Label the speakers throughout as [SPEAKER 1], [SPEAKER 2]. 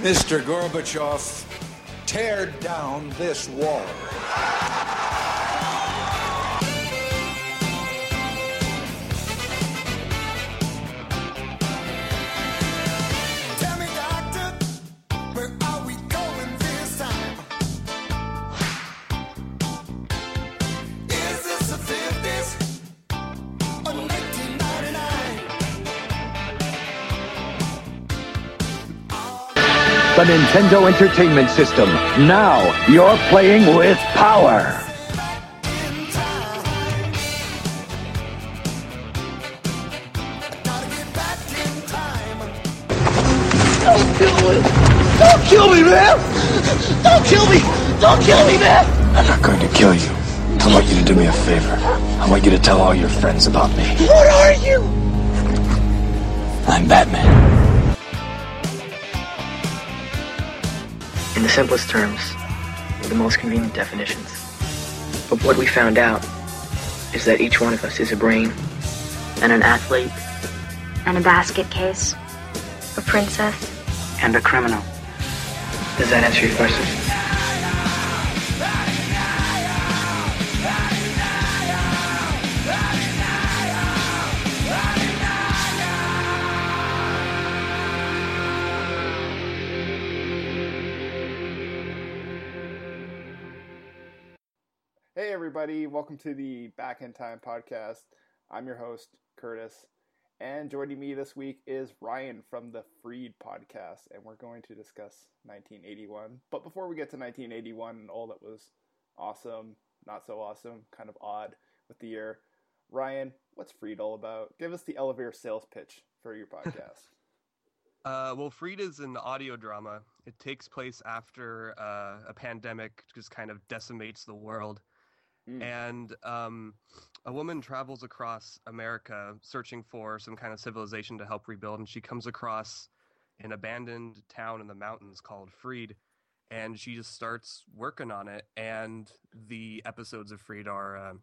[SPEAKER 1] Mr. Gorbachev, tear down this wall.
[SPEAKER 2] The
[SPEAKER 3] Nintendo Entertainment System. Now you're playing with power.
[SPEAKER 2] In time. Gotta get back in time.
[SPEAKER 4] Don't kill me! Don't kill me, man! Don't kill me! Don't kill me, man!
[SPEAKER 5] I'm not going to kill you. I want you to do me a favor. I want you to tell all your friends about me.
[SPEAKER 4] What are you?
[SPEAKER 5] I'm Batman.
[SPEAKER 6] In the simplest terms, with the most convenient definitions. But what we found out is that each one of us is a brain and an athlete
[SPEAKER 7] and a basket case, a princess,
[SPEAKER 6] and a criminal. Does that answer your question?
[SPEAKER 8] Everybody, welcome to the Back in Time podcast. I'm your host, Curtis, and joining me this week is Ryan from the Freed podcast, and we're going to discuss 1981. But before we get to 1981 and all that was awesome, not so awesome, kind of odd with the year, Ryan, what's Freed all about? Give us the elevator sales pitch for your podcast.
[SPEAKER 9] Uh, well, Freed is an audio drama. It takes place after uh, a pandemic just kind of decimates the world.
[SPEAKER 8] Mm.
[SPEAKER 9] And um, a woman travels across America searching for some kind of civilization to help rebuild. And she comes across an abandoned town in the mountains called Freed. And she just starts working on it. And the episodes of Freed are uh,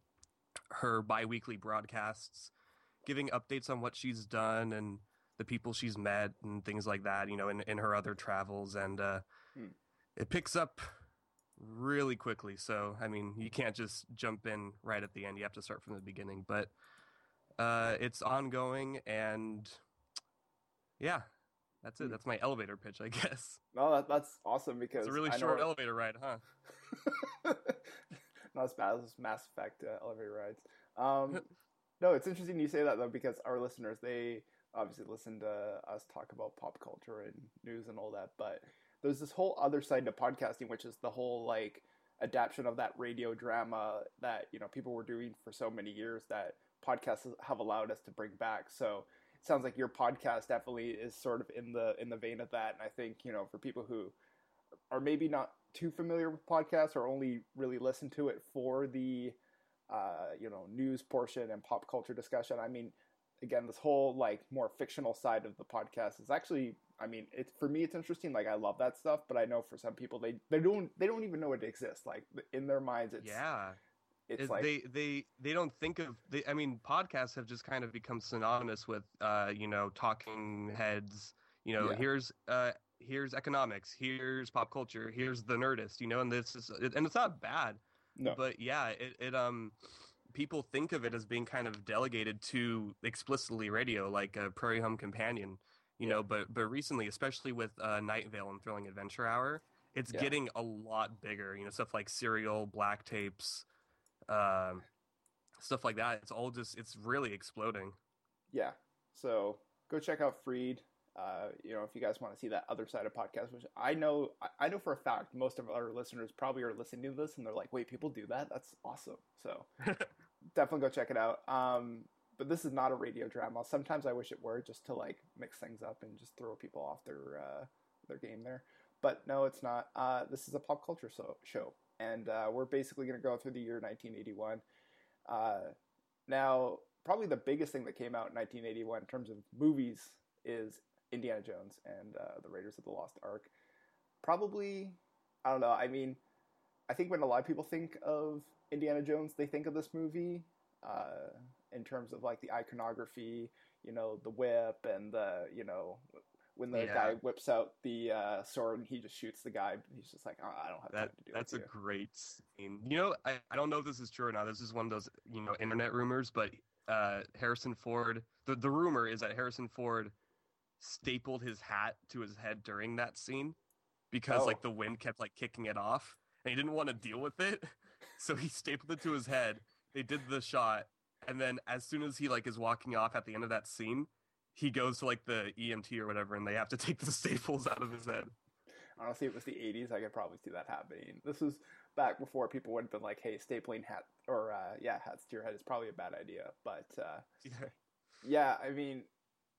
[SPEAKER 9] her bi weekly broadcasts giving updates on what she's done and the people she's met and things like that, you know, in, in her other travels. And uh,
[SPEAKER 8] Hmm.
[SPEAKER 9] it picks up really quickly. So, I mean, you can't just jump in right at the end. You have to start from the beginning. But uh, it's ongoing. And yeah, that's it.
[SPEAKER 8] Hmm.
[SPEAKER 9] That's my elevator pitch, I guess.
[SPEAKER 8] no, that, that's awesome because
[SPEAKER 9] It's a really
[SPEAKER 8] I
[SPEAKER 9] short
[SPEAKER 8] it-
[SPEAKER 9] elevator ride, huh?
[SPEAKER 8] Not as bad as Mass Effect uh, elevator rides. Um, no, it's interesting you say that though because our listeners they obviously listen to us talk about pop culture and news and all that, but there's this whole other side to podcasting, which is the whole like adaptation of that radio drama that you know people were doing for so many years that podcasts have allowed us to bring back. So it sounds like your podcast definitely is sort of in the in the vein of that, and I think you know for people who are maybe not too familiar with podcasts or only really listen to it for the uh, you know news portion and pop culture discussion. I mean, again, this whole like more fictional side of the podcast is actually, I mean, it's for me it's interesting. Like I love that stuff, but I know for some people they they don't they don't even know it exists. Like in their minds, it's
[SPEAKER 9] yeah.
[SPEAKER 8] it's
[SPEAKER 9] It-
[SPEAKER 8] like
[SPEAKER 9] they they they don't think of they, I mean podcasts have just kind of become synonymous with uh you know talking heads you know
[SPEAKER 8] Yeah.
[SPEAKER 9] here's uh here's economics here's pop culture here's the nerdist you know and this is and it's not bad
[SPEAKER 8] no,
[SPEAKER 9] but yeah it, it um people think of it as being kind of delegated to explicitly radio like a prairie home companion you
[SPEAKER 8] Yeah.
[SPEAKER 9] know but but recently especially with uh night vale and thrilling adventure hour it's
[SPEAKER 8] Yeah.
[SPEAKER 9] getting a lot bigger you know stuff like serial black tapes um stuff like that it's all just it's really exploding
[SPEAKER 8] yeah. So go check out Freed. Uh, you know, if you guys want to see that other side of podcast, which I know, I- know for a fact, most of our listeners probably are listening to this and they're like, "Wait, people do that? That's awesome!" So definitely go check it out. Um, but this is not a radio drama. Sometimes I wish it were, just to like mix things up and just throw people off their uh, their game there. But no, it's not. Uh, this is a pop culture so- show, and uh, we're basically going to go through the year 1981. Uh, now, probably the biggest thing that came out in 1981 in terms of movies is Indiana Jones and uh, the Raiders of the Lost Ark. Probably, I don't know. I mean, I think when a lot of people think of Indiana Jones, they think of this movie uh, in terms of like the iconography, you know, the whip and the, you know, when the
[SPEAKER 9] Yeah.
[SPEAKER 8] guy whips out the uh, sword and he just shoots the guy. He's just like, oh, I don't have
[SPEAKER 9] That
[SPEAKER 8] time to do
[SPEAKER 9] that's a
[SPEAKER 8] you.
[SPEAKER 9] great scene. You know, I, I don't know if this is true or not. This is one of those you know internet rumors, but uh, Harrison Ford. The the rumor is that Harrison Ford stapled his hat to his head during that scene because
[SPEAKER 8] Oh.
[SPEAKER 9] like the wind kept like kicking it off, and he didn't want to deal with it, so he stapled it to his head. They did the shot, and then as soon as he like is walking off at the end of that scene, he goes to like the EMT or whatever, and they have to take the staples out of his head.
[SPEAKER 8] Honestly, it was the 80s. I could probably see that happening. This was back before people would have been like, hey, stapling hat or, uh, yeah, hats to your head is probably a bad idea. But, uh,
[SPEAKER 9] Yeah.
[SPEAKER 8] yeah, I mean,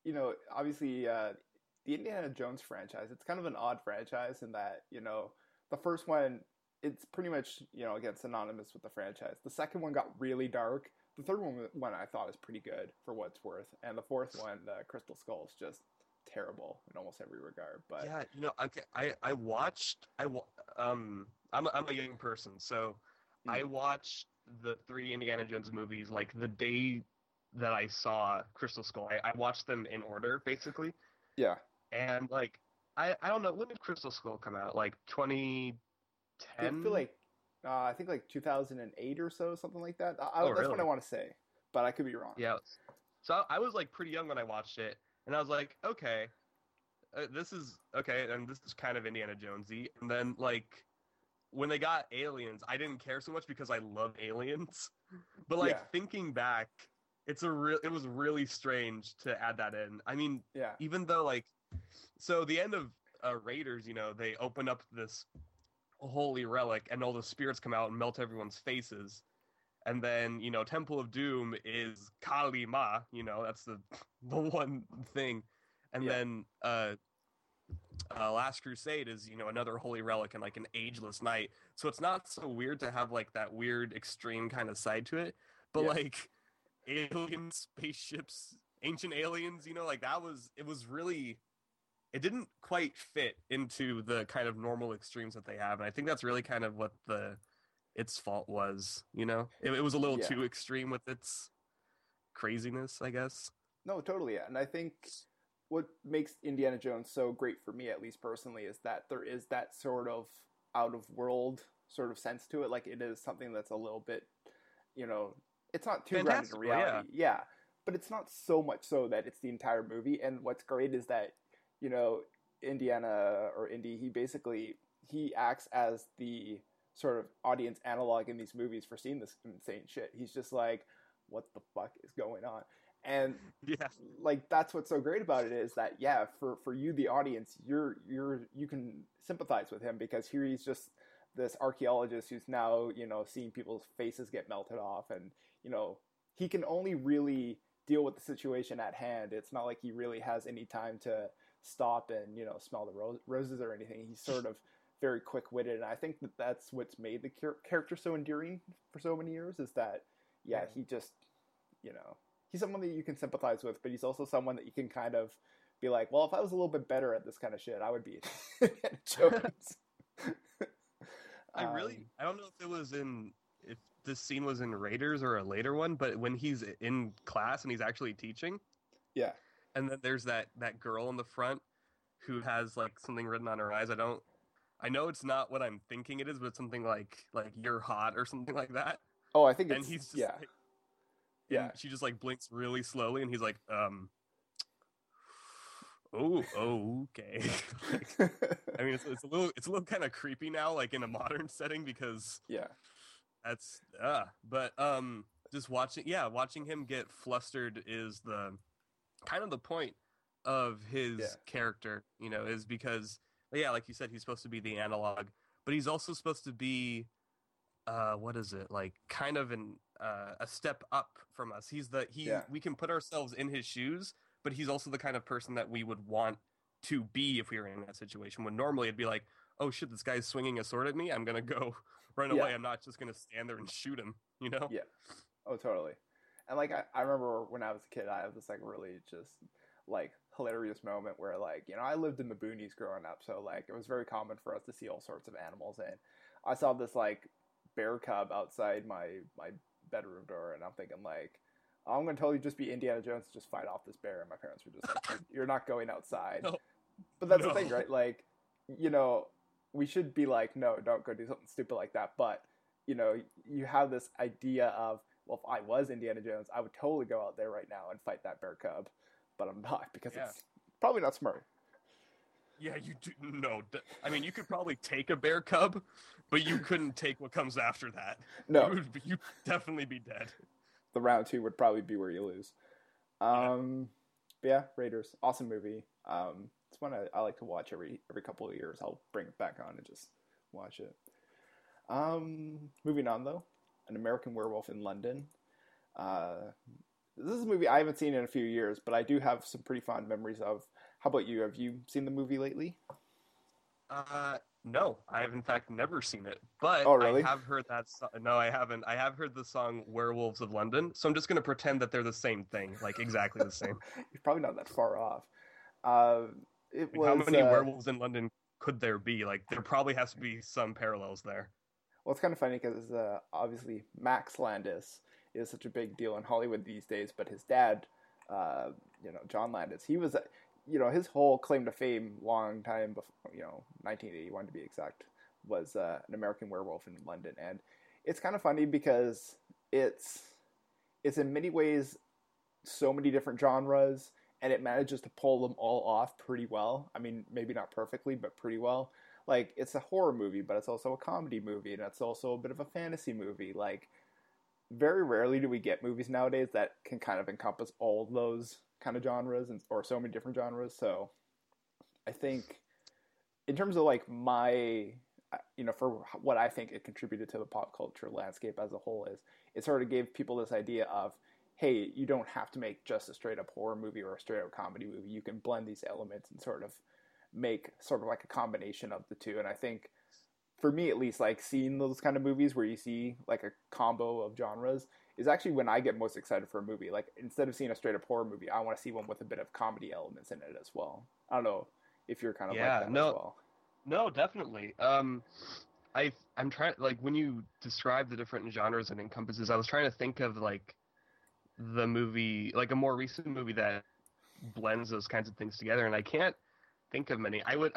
[SPEAKER 8] you know, obviously, uh, the Indiana Jones franchise, it's kind of an odd franchise in that, you know, the first one, it's pretty much, you know, again, synonymous with the franchise. The second one got really dark. The third one, one I thought was pretty good for what it's worth. And the fourth one, the Crystal Skull, is just terrible in almost every regard. But
[SPEAKER 9] Yeah, you know, okay, I I watched I um I'm a, I'm a young person, so I
[SPEAKER 8] Mm.
[SPEAKER 9] watched the three Indiana Jones movies like the day that I saw Crystal Skull. I, I watched them in order basically,
[SPEAKER 8] yeah,
[SPEAKER 9] and like I I don't know when did Crystal Skull come out? Like 2010.
[SPEAKER 8] I feel like uh, I think like 2008 or so, something like that. I,
[SPEAKER 9] Oh,
[SPEAKER 8] that's what? I want to say, but I could be wrong.
[SPEAKER 9] Yeah. So I was like pretty young when I watched it, and I was like, okay, uh, this is okay, and this is kind of Indiana Jonesy. And then like when they got aliens, I didn't care so much because I love aliens. But like
[SPEAKER 8] Yeah.
[SPEAKER 9] thinking back, it's a real. It was really strange to add that in. I mean,
[SPEAKER 8] Yeah,
[SPEAKER 9] even though like, so the end of uh, Raiders, you know, they open up this holy relic, and all the spirits come out and melt everyone's faces. And then you know, Temple of Doom is Kali Ma. You know, that's the the one thing. And
[SPEAKER 8] Yeah.
[SPEAKER 9] then uh, uh, Last Crusade is you know another holy relic and like an ageless knight. So it's not so weird to have like that weird extreme kind of side to it. But
[SPEAKER 8] Yeah.
[SPEAKER 9] like alien spaceships, ancient aliens, you know, like that was it was really it didn't quite fit into the kind of normal extremes that they have, and I think that's really kind of what the its fault was. You know, it, it was a little
[SPEAKER 8] Yeah.
[SPEAKER 9] too extreme with its craziness, I guess.
[SPEAKER 8] no, totally. Yeah. And I think what makes Indiana Jones so great for me, at least personally, is that there is that sort of out of world sort of sense to it. Like it is something that's a little bit, you know, it's not too grounded in reality. Yeah. But it's not so much so that it's the entire movie. And what's great is that, you know, Indiana or Indy, he basically he acts as the sort of audience analog in these movies for seeing this insane shit. He's just like, what the fuck is going on? And
[SPEAKER 9] Yeah,
[SPEAKER 8] like that's what's so great about it is that yeah for for you the audience you're you're you can sympathize with him because here he's just this archaeologist who's now you know seeing people's faces get melted off and you know he can only really deal with the situation at hand it's not like he really has any time to stop and you know smell the ro- roses or anything he's sort of very quick-witted and i think that that's what's made the char- character so endearing for so many years is that yeah
[SPEAKER 9] Yeah.
[SPEAKER 8] he just you know he's someone that you can sympathize with, but he's also someone that you can kind of be like, well, if I was a little bit better at this kind of shit, I would be Jones.
[SPEAKER 9] I
[SPEAKER 8] Um,
[SPEAKER 9] really I don't know if it was in if this scene was in Raiders or a later one, but when he's in class and he's actually teaching,
[SPEAKER 8] yeah,
[SPEAKER 9] and then there's that that girl in the front who has like something written on her eyes. I don't. I know it's not what I'm thinking it is, but something like like you're hot or something like that.
[SPEAKER 8] Oh, I think
[SPEAKER 9] And
[SPEAKER 8] it's
[SPEAKER 9] he's just
[SPEAKER 8] yeah,
[SPEAKER 9] like,
[SPEAKER 8] yeah,
[SPEAKER 9] she just like blinks really slowly, and he's like, um, oh, oh, okay. like, I mean, it's, it's a little it's a little kind of creepy now, like in a modern setting, because
[SPEAKER 8] yeah,
[SPEAKER 9] that's uh but um just watching yeah watching him get flustered is the kind of the point of his
[SPEAKER 8] Yeah.
[SPEAKER 9] character you know is because yeah like you said he's supposed to be the analog but he's also supposed to be uh what is it like kind of an uh, a step up from us he's the he
[SPEAKER 8] Yeah.
[SPEAKER 9] we can put ourselves in his shoes but he's also the kind of person that we would want to be if we were in that situation when normally it'd be like oh shit this guy's swinging a sword at me i'm gonna go run
[SPEAKER 8] Yeah.
[SPEAKER 9] away i'm not just gonna stand there and shoot him you know
[SPEAKER 8] Yeah. oh, totally. And like I, I remember when I was a kid, I had this like really just like hilarious moment where like you know I lived in the boonies growing up, so like it was very common for us to see all sorts of animals, and I saw this like bear cub outside my my bedroom door, and I'm thinking like. I'm gonna totally just be Indiana Jones, and just fight off this bear, and my parents were just like, "You're not going outside."
[SPEAKER 9] No.
[SPEAKER 8] But that's
[SPEAKER 9] No.
[SPEAKER 8] the thing, right? Like, you know, we should be like, no, don't go do something stupid like that. But you know, you have this idea of, well, if I was Indiana Jones, I would totally go out there right now and fight that bear cub. But I'm not because
[SPEAKER 9] Yeah.
[SPEAKER 8] it's probably not smart.
[SPEAKER 9] Yeah, you do. No, I mean you could probably take a bear cub, but you couldn't take what comes after that.
[SPEAKER 8] No.
[SPEAKER 9] you would you'd definitely be dead.
[SPEAKER 8] the round two would probably be where you lose. Um, but yeah, Raiders, awesome movie. Um, it's one I, I like to watch every every couple of years. I'll bring it back on and just watch it. Um, moving on though, An American Werewolf in London. Uh, this is a movie I haven't seen in a few years, but I do have some pretty fond memories of. How about you? Have you seen the movie lately?
[SPEAKER 9] Uh, no, I have in fact never seen it, but
[SPEAKER 8] Oh, really?
[SPEAKER 9] I have heard that. So- no, I haven't. I have heard the song "Werewolves of London," so I'm just gonna pretend that they're the same thing, like exactly the same.
[SPEAKER 8] You're probably not that far off. Uh, it
[SPEAKER 9] Like,
[SPEAKER 8] was
[SPEAKER 9] how many
[SPEAKER 8] uh,
[SPEAKER 9] werewolves in London could there be? Like, there probably has to be some parallels there.
[SPEAKER 8] Well, it's kind of funny because uh, obviously Max Landis is such a big deal in Hollywood these days, but his dad, uh, you know, John Landis, he was, you know, his whole claim to fame, long time before, you know, 1981 to be exact, was uh, an American Werewolf in London, and it's kind of funny because it's it's in many ways so many different genres, and it manages to pull them all off pretty well. I mean, maybe not perfectly, but pretty well like it's a horror movie, but it's also a comedy movie, and it's also a bit of a fantasy movie. Like very rarely do we get movies nowadays that can kind of encompass all of those kind of genres and or so many different genres. So I think in terms of like my uh, you know for what I think it contributed to the pop culture landscape as a whole is it sort of gave people this idea of hey, you don't have to make just a straight up horror movie or a straight up comedy movie. You can blend these elements and sort of make sort of like a combination of the two. And I think for me at least, like seeing those kind of movies where you see like a combo of genres is actually when I get most excited for a movie. Like instead of seeing a straight up horror movie, I want to see one with a bit of comedy elements in it as well. I don't know if you're kind of
[SPEAKER 9] Yeah,
[SPEAKER 8] like that
[SPEAKER 9] no.
[SPEAKER 8] as well.
[SPEAKER 9] No, definitely. Um, I I'm trying like when you describe the different genres it encompasses, I was trying to think of like the movie, like a more recent movie that blends those kinds of things together, and I can't think of many. I would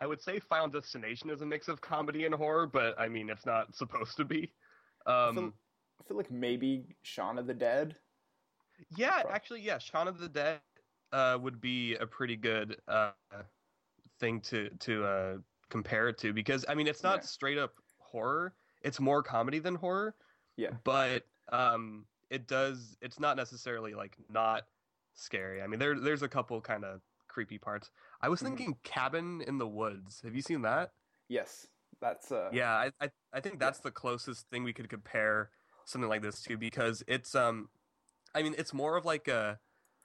[SPEAKER 9] I would say Final Destination is a mix of comedy and horror, but I mean it's not supposed to be.
[SPEAKER 8] I
[SPEAKER 9] Um,
[SPEAKER 8] feel, I feel like maybe Shaun of the Dead.
[SPEAKER 9] Yeah, actually, yeah, Shaun of the Dead uh, would be a pretty good uh, thing to to uh, compare it to because I mean it's not
[SPEAKER 8] Yeah.
[SPEAKER 9] straight up horror; it's more comedy than horror.
[SPEAKER 8] Yeah.
[SPEAKER 9] but um, it does. It's not necessarily like not scary. I mean, there there's a couple kind of creepy parts. I was
[SPEAKER 8] Mhm.
[SPEAKER 9] thinking Cabin in the Woods. Have you seen that?
[SPEAKER 8] Yes, that's uh
[SPEAKER 9] Yeah, I, I I think that's the closest thing we could compare something like this to because it's um, I mean it's more of like a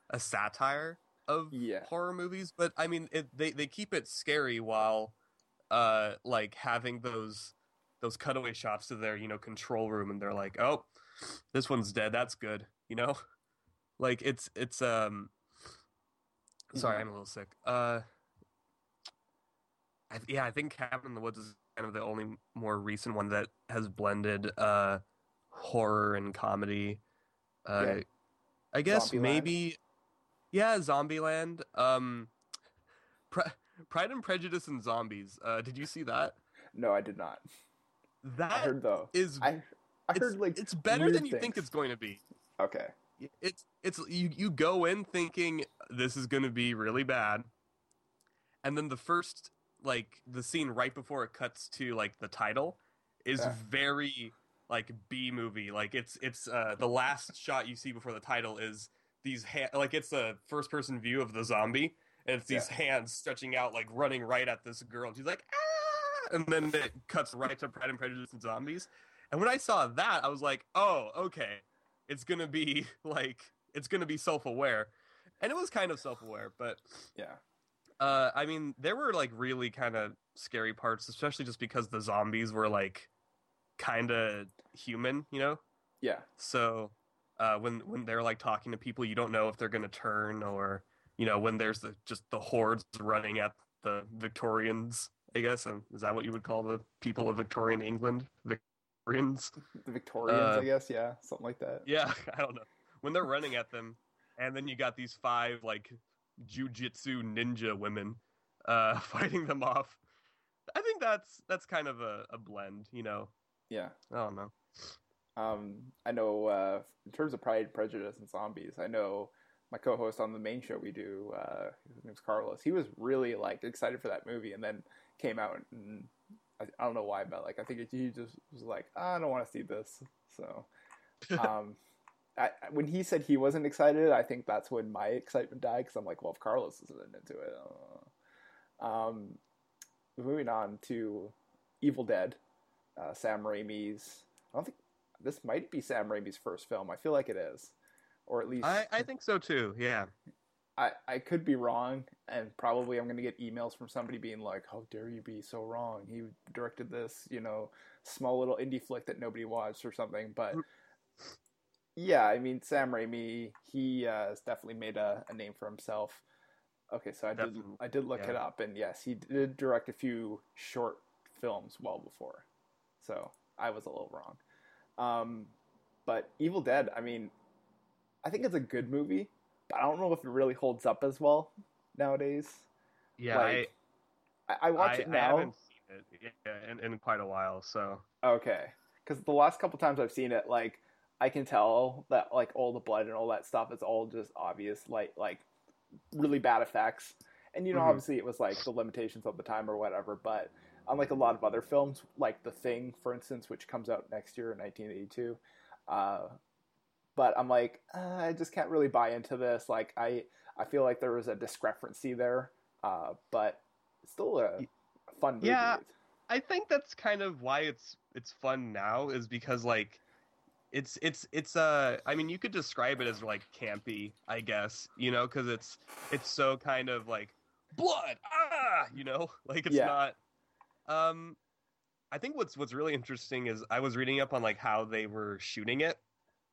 [SPEAKER 9] a satire of
[SPEAKER 8] Yeah.
[SPEAKER 9] horror movies, but I mean it, they they keep it scary while uh like having those those cutaway shots to their you know control room and they're like oh this one's dead that's good you know like it's it's um sorry. I'm a little sick uh I, yeah, I think Cabin in the Woods is kind of the only more recent one that has blended uh, horror and comedy. Uh,
[SPEAKER 8] Yeah.
[SPEAKER 9] I guess
[SPEAKER 8] Zombieland?
[SPEAKER 9] maybe, yeah, Zombieland. Um, Pre- Pride and Prejudice and Zombies. Uh, did you see that?
[SPEAKER 8] no, I did not.
[SPEAKER 9] That
[SPEAKER 8] I heard though.
[SPEAKER 9] is
[SPEAKER 8] I I heard like
[SPEAKER 9] it's better than you think it's going to be.
[SPEAKER 8] Okay.
[SPEAKER 9] It's it's you you go in thinking this is going to be really bad, and then the first like the scene right before it cuts to like the title is
[SPEAKER 8] Yeah.
[SPEAKER 9] very like B movie. Like it's it's uh the last shot you see before the title is these ha- like it's a first person view of the zombie and it's these
[SPEAKER 8] Yeah.
[SPEAKER 9] hands stretching out like running right at this girl and she's like ah! and then it cuts right to Pride and Prejudice and Zombies. And when I saw that, I was like, "Oh, okay. It's going to be like it's going to be self-aware." And it was kind of self-aware, but
[SPEAKER 8] Yeah.
[SPEAKER 9] uh, I mean, there were like really kind of scary parts, especially just because the zombies were like kind of human, you know.
[SPEAKER 8] Yeah.
[SPEAKER 9] So uh, when when they're like talking to people, you don't know if they're gonna turn or you know when there's the just the hordes running at the Victorians. I guess um, is that what you would call the people of Victorian England? Victorians.
[SPEAKER 8] The Victorians,
[SPEAKER 9] Uh,
[SPEAKER 8] I guess. Yeah, something like that.
[SPEAKER 9] Yeah, I don't know. When they're running at them, and then you got these five like jujitsu ninja women uh, fighting them off. I think that's that's kind of a, a blend, you know.
[SPEAKER 8] Yeah.
[SPEAKER 9] I don't know.
[SPEAKER 8] Um, I know uh, in terms of Pride, Prejudice, and Zombies, I know my co-host on the main show we do, uh, his name's Carlos. He was really like excited for that movie, and then came out and I, I don't know why, but like I think he just was like, "Ah, I don't want to see this. So, um, I, when he said he wasn't excited, I think that's when my excitement died because I'm like, well, if Carlos isn't into it, uh, um, moving on to Evil Dead, uh, Sam Raimi's. I don't think this might be Sam Raimi's first film. I feel like it is, or at least
[SPEAKER 9] I, I think so too. Yeah.
[SPEAKER 8] I, I could be wrong, and probably I'm going to get emails from somebody being like, "How dare you be so wrong? He directed this, you know, small little indie flick that nobody watched or something." But yeah, I mean, Sam Raimi, he uh, has definitely made a, a name for himself. Okay, so I did I did look
[SPEAKER 9] yeah.
[SPEAKER 8] it up, and yes, he did direct a few short films well before, so I was a little wrong. Um, but Evil Dead, I mean, I think it's a good movie, but I don't know if it really holds up as well nowadays.
[SPEAKER 9] Yeah.
[SPEAKER 8] Like, I, I watch
[SPEAKER 9] I,
[SPEAKER 8] it
[SPEAKER 9] I
[SPEAKER 8] now.
[SPEAKER 9] haven't seen it yeah, in, in quite a while, so
[SPEAKER 8] Okay, because the last couple times I've seen it, like I can tell that like all the blood and all that stuff is all just obvious, like like really bad effects. And you know,
[SPEAKER 9] Mhm.
[SPEAKER 8] obviously it was like the limitations of the time or whatever. But unlike a lot of other films, like The Thing, for instance, which comes out next year in 1982, uh, but I'm like, uh, I just can't really buy into this. Like I I feel like there was a discrepancy there, uh, but still a fun movie.
[SPEAKER 9] Yeah. I think that's kind of why it's it's fun now is because like it's it's it's uh I mean you could describe it as like campy I guess you know because it's it's so kind of like blood ah you know like it's
[SPEAKER 8] Yeah.
[SPEAKER 9] not um I think what's what's really interesting is I was reading up on like how they were shooting it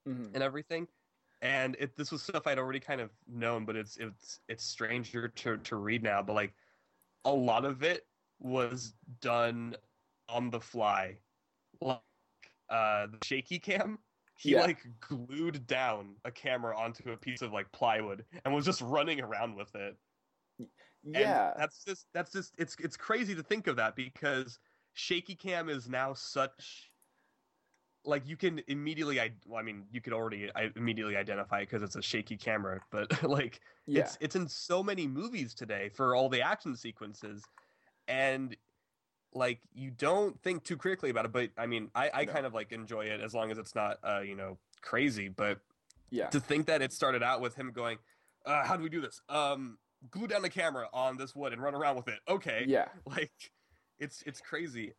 [SPEAKER 8] Mhm.
[SPEAKER 9] and everything and it this was stuff I'd already kind of known but it's it's it's stranger to to read now but like a lot of it was done on the fly like uh the shaky cam he
[SPEAKER 8] Yeah.
[SPEAKER 9] like glued down a camera onto a piece of like plywood and was just running around with it and
[SPEAKER 8] Yeah,
[SPEAKER 9] that's just that's just it's it's crazy to think of that because shaky cam is now such like you can immediately I well, I mean you could already I immediately identify it because it's a shaky camera but like
[SPEAKER 8] yeah.
[SPEAKER 9] it's it's in so many movies today for all the action sequences and like you don't think too critically about it but I mean I I
[SPEAKER 8] No.
[SPEAKER 9] kind of like enjoy it as long as it's not uh you know crazy but
[SPEAKER 8] yeah.
[SPEAKER 9] to think that it started out with him going, uh, "How do we do this? Um, glue down the camera on this wood and run around with it." Okay,
[SPEAKER 8] Yeah.
[SPEAKER 9] like it's it's crazy.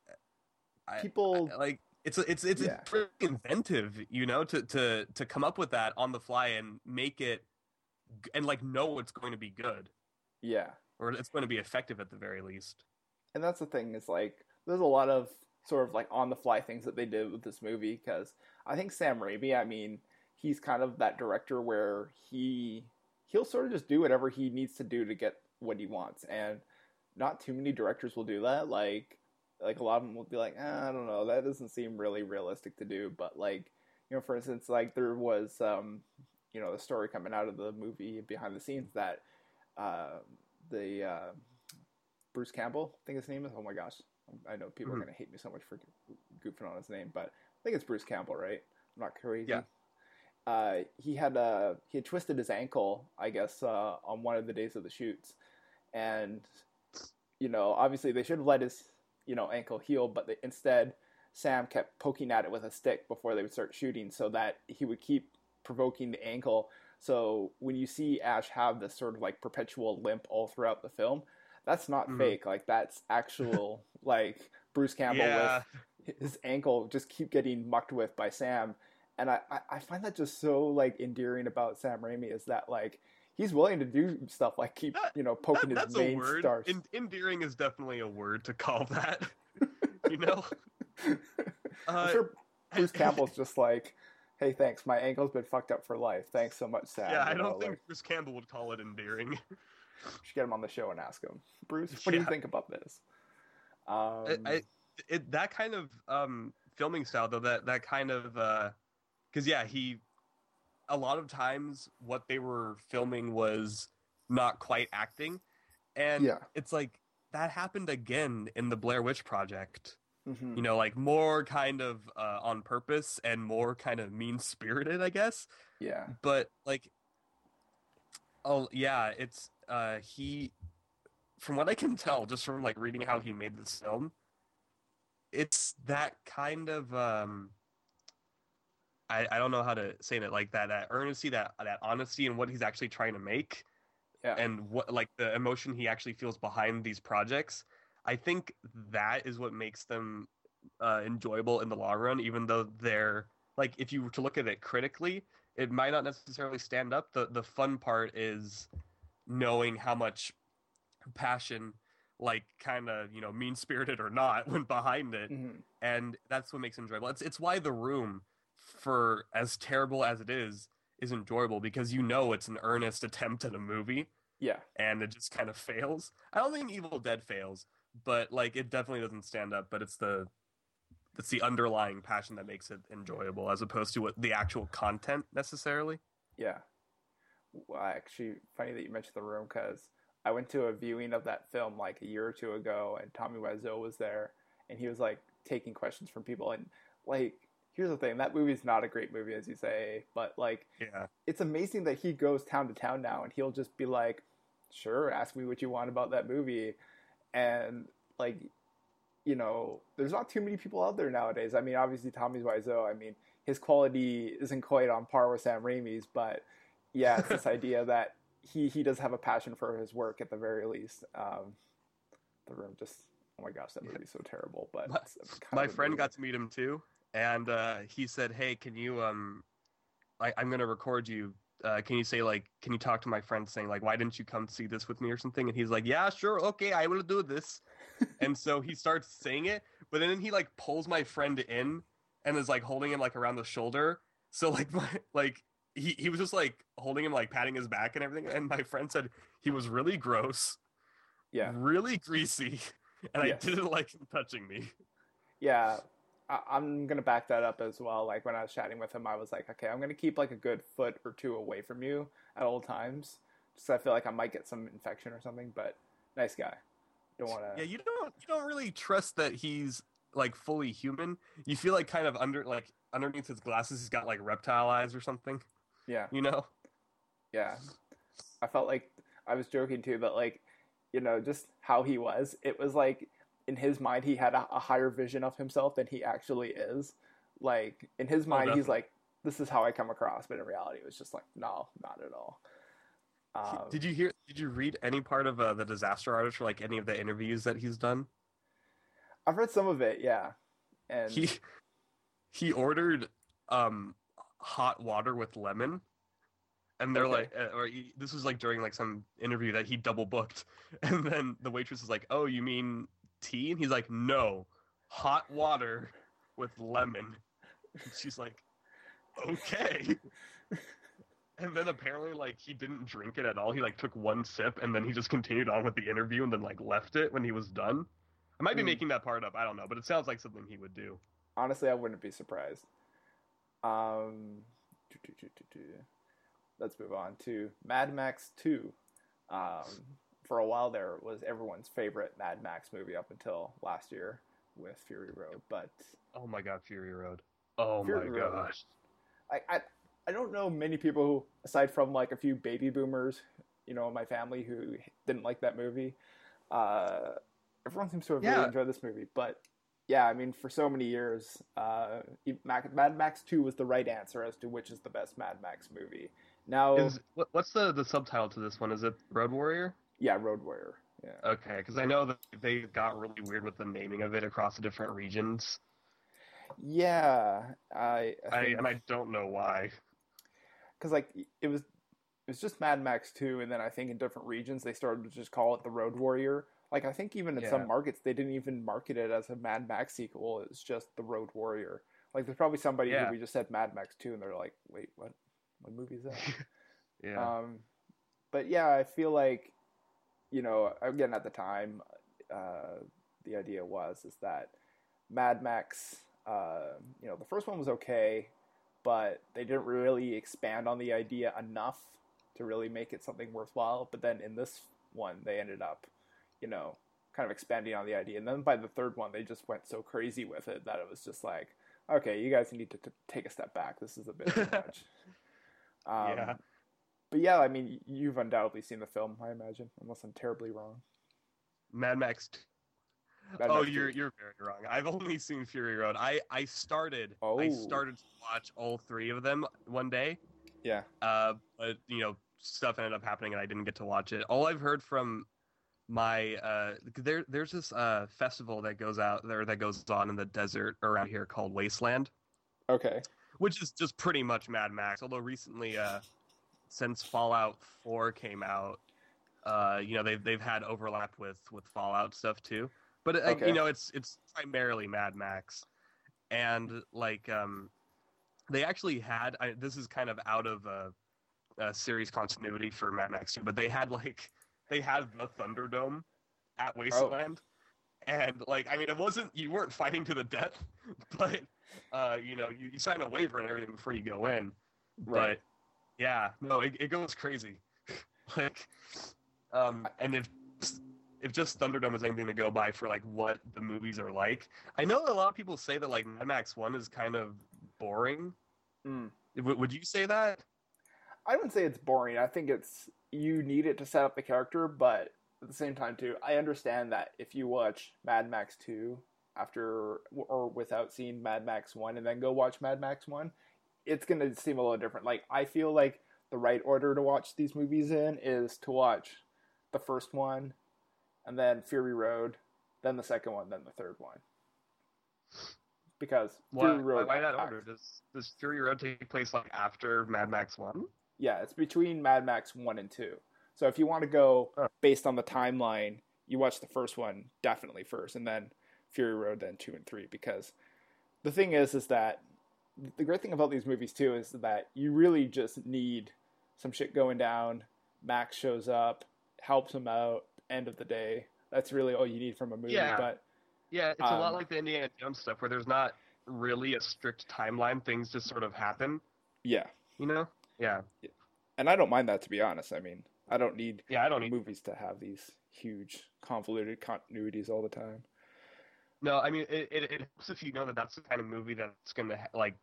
[SPEAKER 8] People
[SPEAKER 9] I- like it's it's it's,
[SPEAKER 8] Yeah.
[SPEAKER 9] it's pretty inventive, you know, to to to come up with that on the fly and make it and like know it's going to be good
[SPEAKER 8] yeah.
[SPEAKER 9] or it's going to be effective at the very least.
[SPEAKER 8] And that's the thing is like there's a lot of sort of like on the fly things that they did with this movie because I think Sam Raimi, I mean, he's kind of that director where he he'll sort of just do whatever he needs to do to get what he wants, and not too many directors will do that. Like like a lot of them will be like, eh, I don't know, that doesn't seem really realistic to do, but like you know, for instance, like there was um you know the story coming out of the movie behind the scenes that uh, the uh, Bruce Campbell, I think his name is. Oh my gosh, I know people
[SPEAKER 9] Mhm.
[SPEAKER 8] are gonna hate me so much for goofing on his name, but I think it's Bruce Campbell, right? I'm not crazy.
[SPEAKER 9] Yeah.
[SPEAKER 8] Uh, he had uh, he had twisted his ankle, I guess, uh, on one of the days of the shoots, and you know, obviously they should have let his you know ankle heal, but they, instead Sam kept poking at it with a stick before they would start shooting, so that he would keep provoking the ankle. So when you see Ash have this sort of like perpetual limp all throughout the film, that's not
[SPEAKER 9] Mhm.
[SPEAKER 8] fake. Like that's actual like Bruce Campbell
[SPEAKER 9] yeah,
[SPEAKER 8] with his ankle just keep getting mucked with by Sam. And I, I, I find that just so like endearing about Sam Raimi is that like he's willing to do stuff like keep
[SPEAKER 9] That-
[SPEAKER 8] you know poking
[SPEAKER 9] That-
[SPEAKER 8] his main stars.
[SPEAKER 9] En- endearing is definitely a word to call that. you know.
[SPEAKER 8] I'm
[SPEAKER 9] Uh,
[SPEAKER 8] sure Bruce Campbell's just like, hey, thanks, my ankle's been fucked up for life. Thanks so much, Sam.
[SPEAKER 9] yeah, I don't think
[SPEAKER 8] like,
[SPEAKER 9] Bruce Campbell would call it endearing.
[SPEAKER 8] Should get him on the show and ask him, Bruce, what do you think about this? Um,
[SPEAKER 9] I, I it that kind of um filming style though that that kind of uh because yeah he a lot of times what they were filming was not quite acting and
[SPEAKER 8] Yeah.
[SPEAKER 9] it's like that happened again in the Blair Witch Project.
[SPEAKER 8] Mhm.
[SPEAKER 9] You know, like more kind of uh, on purpose and more kind of mean spirited, I guess.
[SPEAKER 8] Yeah.
[SPEAKER 9] But like, oh yeah, it's uh he. From what I can tell, just from like reading how he made this film, it's that kind of um. I, I don't know how to say it like that that earnesty that that honesty and what he's actually trying to make
[SPEAKER 8] Yeah.
[SPEAKER 9] and what like the emotion he actually feels behind these projects i think that is what makes them uh, enjoyable in the long run even though they're like if you were to look at it critically it might not necessarily stand up the the fun part is knowing how much passion like kind of you know mean spirited or not went behind it
[SPEAKER 8] Mhm.
[SPEAKER 9] and that's what makes it enjoyable it's, it's why the room for as terrible as it is is enjoyable because you know it's an earnest attempt at a movie
[SPEAKER 8] Yeah.
[SPEAKER 9] and it just kind of fails. I don't think Evil Dead fails, but like it definitely doesn't stand up. But it's the it's the underlying passion that makes it enjoyable, as opposed to what the actual content necessarily.
[SPEAKER 8] Yeah. Well, actually, funny that you mentioned the room because I went to a viewing of that film like a year or two ago, and Tommy Wiseau was there, and he was like taking questions from people. And like, here's the thing: that movie is not a great movie, as you say, but like,
[SPEAKER 9] Yeah,
[SPEAKER 8] it's amazing that he goes town to town now, and he'll just be like, "Sure, ask me what you want about that movie," and like, you know, there's not too many people out there nowadays. I mean, obviously Tommy Wiseau. I mean, his quality isn't quite on par with Sam Raimi's, but yeah, it's this idea that he he does have a passion for his work at the very least. Um, the room just oh my gosh, that movie's so terrible. But
[SPEAKER 9] My- my friend
[SPEAKER 8] movie.
[SPEAKER 9] got to meet him too, and uh, he said, "Hey, can you um, I, I'm gonna record you. Uh, can you say like, can you talk to my friend saying like, why didn't you come see this with me or something?" And he's like, "Yeah, sure, okay, I will do this." and so he starts saying it, but then he like pulls my friend in and is like holding him like around the shoulder. So like my like he he was just like holding him like patting his back and everything. And my friend said he was really gross,
[SPEAKER 8] yeah.
[SPEAKER 9] really greasy, and
[SPEAKER 8] Yes.
[SPEAKER 9] I didn't like him touching me.
[SPEAKER 8] Yeah, I, I'm gonna back that up as well. Like when I was chatting with him, I was like, okay, I'm gonna keep like a good foot or two away from you at all times, just 'cause I feel like I might get some infection or something. But nice guy. Don't want to.
[SPEAKER 9] Yeah, you don't you don't really trust that he's like fully human. You feel like kind of under like underneath his glasses he's got like reptile eyes or something,
[SPEAKER 8] yeah,
[SPEAKER 9] you know?
[SPEAKER 8] yeah. I felt like I was joking too, but like, you know, just how he was. It was like in his mind he had a, a higher vision of himself than he actually is. Like in his mind, he's like, "This is how I come across," but in reality, it was just like, "No, not at all." Um,
[SPEAKER 9] did you hear did you read any part of uh, the disaster artist or like any of the interviews that he's done?
[SPEAKER 8] I've read some of it, yeah. And
[SPEAKER 9] He he ordered um hot water with lemon. And they're
[SPEAKER 8] Okay.
[SPEAKER 9] like uh, or he, this was like during like some interview that he double booked. And then the waitress is like oh you mean tea? And he's like no hot water with lemon. And she's like okay. And then apparently like he didn't drink it at all. He like took one sip and then he just continued on with the interview and then like left it when he was done. I might be
[SPEAKER 8] Hmm.
[SPEAKER 9] making that part up. I don't know but it sounds like something he would do.
[SPEAKER 8] Honestly, I wouldn't be surprised. Um, let's move on to Mad Max 2. Um, for a while there was everyone's favorite Mad Max movie up until last year with Fury Road, but
[SPEAKER 9] Oh my god, Fury Road. Oh
[SPEAKER 8] Fury
[SPEAKER 9] my
[SPEAKER 8] Road.
[SPEAKER 9] gosh.
[SPEAKER 8] I, I I don't know many people who, aside from like a few baby boomers, you know, in my family who didn't like that movie. Uh, everyone seems to have really enjoyed this movie, but yeah, I mean, for so many years, uh, Mad Max Two was the right answer as to which is the best Mad Max movie. Now,
[SPEAKER 9] Is what's the the subtitle to this one? Is it Road Warrior?
[SPEAKER 8] yeah, Road Warrior. Yeah,
[SPEAKER 9] Okay, because I know that they got really weird with the naming of it across the different regions.
[SPEAKER 8] yeah, I, I
[SPEAKER 9] I and I don't know why.
[SPEAKER 8] because like it was it was just Mad Max 2 and then I think in different regions they started to just call it the Road Warrior. Like I think even in
[SPEAKER 9] Yeah.
[SPEAKER 8] some markets they didn't even market it as a Mad Max sequel. It's just the Road Warrior. Like there's probably somebody
[SPEAKER 9] Yeah.
[SPEAKER 8] who we just said Mad Max 2 and they're like, "Wait, what? What movie is that?"
[SPEAKER 9] Yeah.
[SPEAKER 8] Um, but yeah, I feel like, you know, again at the time, uh, the idea was is that Mad Max, uh, you know, the first one was okay, but they didn't really expand on the idea enough to really make it something worthwhile. But then in this one, they ended up, you know, kind of expanding on the idea. And then by the third one, they just went so crazy with it that it was just like, okay, you guys need to t- take a step back. This is a bit too much. Um,
[SPEAKER 9] Yeah.
[SPEAKER 8] But yeah, I mean, you've undoubtedly seen the film, I imagine, unless I'm terribly wrong.
[SPEAKER 9] Mad Max.
[SPEAKER 8] Mad
[SPEAKER 9] oh,
[SPEAKER 8] Max
[SPEAKER 9] you're
[SPEAKER 8] 2.
[SPEAKER 9] you're very wrong. I've only seen Fury Road. I I started I
[SPEAKER 8] Oh.
[SPEAKER 9] started to watch all three of them one day.
[SPEAKER 8] Yeah.
[SPEAKER 9] Uh, but you know, stuff ended up happening and I didn't get to watch it. All I've heard from my uh there there's this uh festival that goes out there that goes on in the desert around here called Wasteland,
[SPEAKER 8] Okay.
[SPEAKER 9] which is just pretty much Mad Max. Although recently uh since Fallout 4 came out, uh you know, they've they've had overlap with with Fallout stuff too. But uh,
[SPEAKER 8] Okay.
[SPEAKER 9] you know, it's it's primarily Mad Max. And like um they actually had I, this is kind of out of a, a series continuity for Mad Max 2, but they had like they had the Thunderdome at Wasteland. And like I mean it wasn't you weren't fighting to the death, but uh you know, you, you sign a waiver and everything before you go in.
[SPEAKER 8] Right.
[SPEAKER 9] But yeah, no, it, it goes crazy. like um and if if just Thunderdome is anything to go by for like what the movies are like. I know a lot of people say that like Mad Max 1 is kind of boring.
[SPEAKER 8] Mm.
[SPEAKER 9] W- would you say that?
[SPEAKER 8] I wouldn't say it's boring. I think it's you need it to set up the character, but at the same time too, I understand that if you watch Mad Max 2 after or without seeing Mad Max 1 and then go watch Mad Max 1, it's going to seem a little different. Like I feel like the right order to watch these movies in is to watch the first one and then Fury Road, then the second one, then the third one. Because
[SPEAKER 9] Why,
[SPEAKER 8] Fury Road
[SPEAKER 9] why that order? Does does Fury Road take place like after Mad Max 1?
[SPEAKER 8] Yeah, it's between Mad Max 1 and 2. So if you want to go based on the timeline, you watch the first one definitely first and then Fury Road then 2 and 3 because the thing is is that the great thing about these movies too is that you really just need some shit going down. Max shows up, helps him out, end of the day. That's really all you need from a movie,
[SPEAKER 9] Yeah.
[SPEAKER 8] but
[SPEAKER 9] Yeah, it's a lot
[SPEAKER 8] Um,
[SPEAKER 9] like the Indiana Jones stuff where there's not really a strict timeline. Things just sort of happen,
[SPEAKER 8] yeah.
[SPEAKER 9] you know? Yeah.
[SPEAKER 8] And I don't mind that to be honest. I mean, I don't need
[SPEAKER 9] Yeah, I don't need
[SPEAKER 8] movies to have these huge convoluted continuities all the time.
[SPEAKER 9] No, I mean it, it. It helps if you know that that's the kind of movie that's gonna ha- like.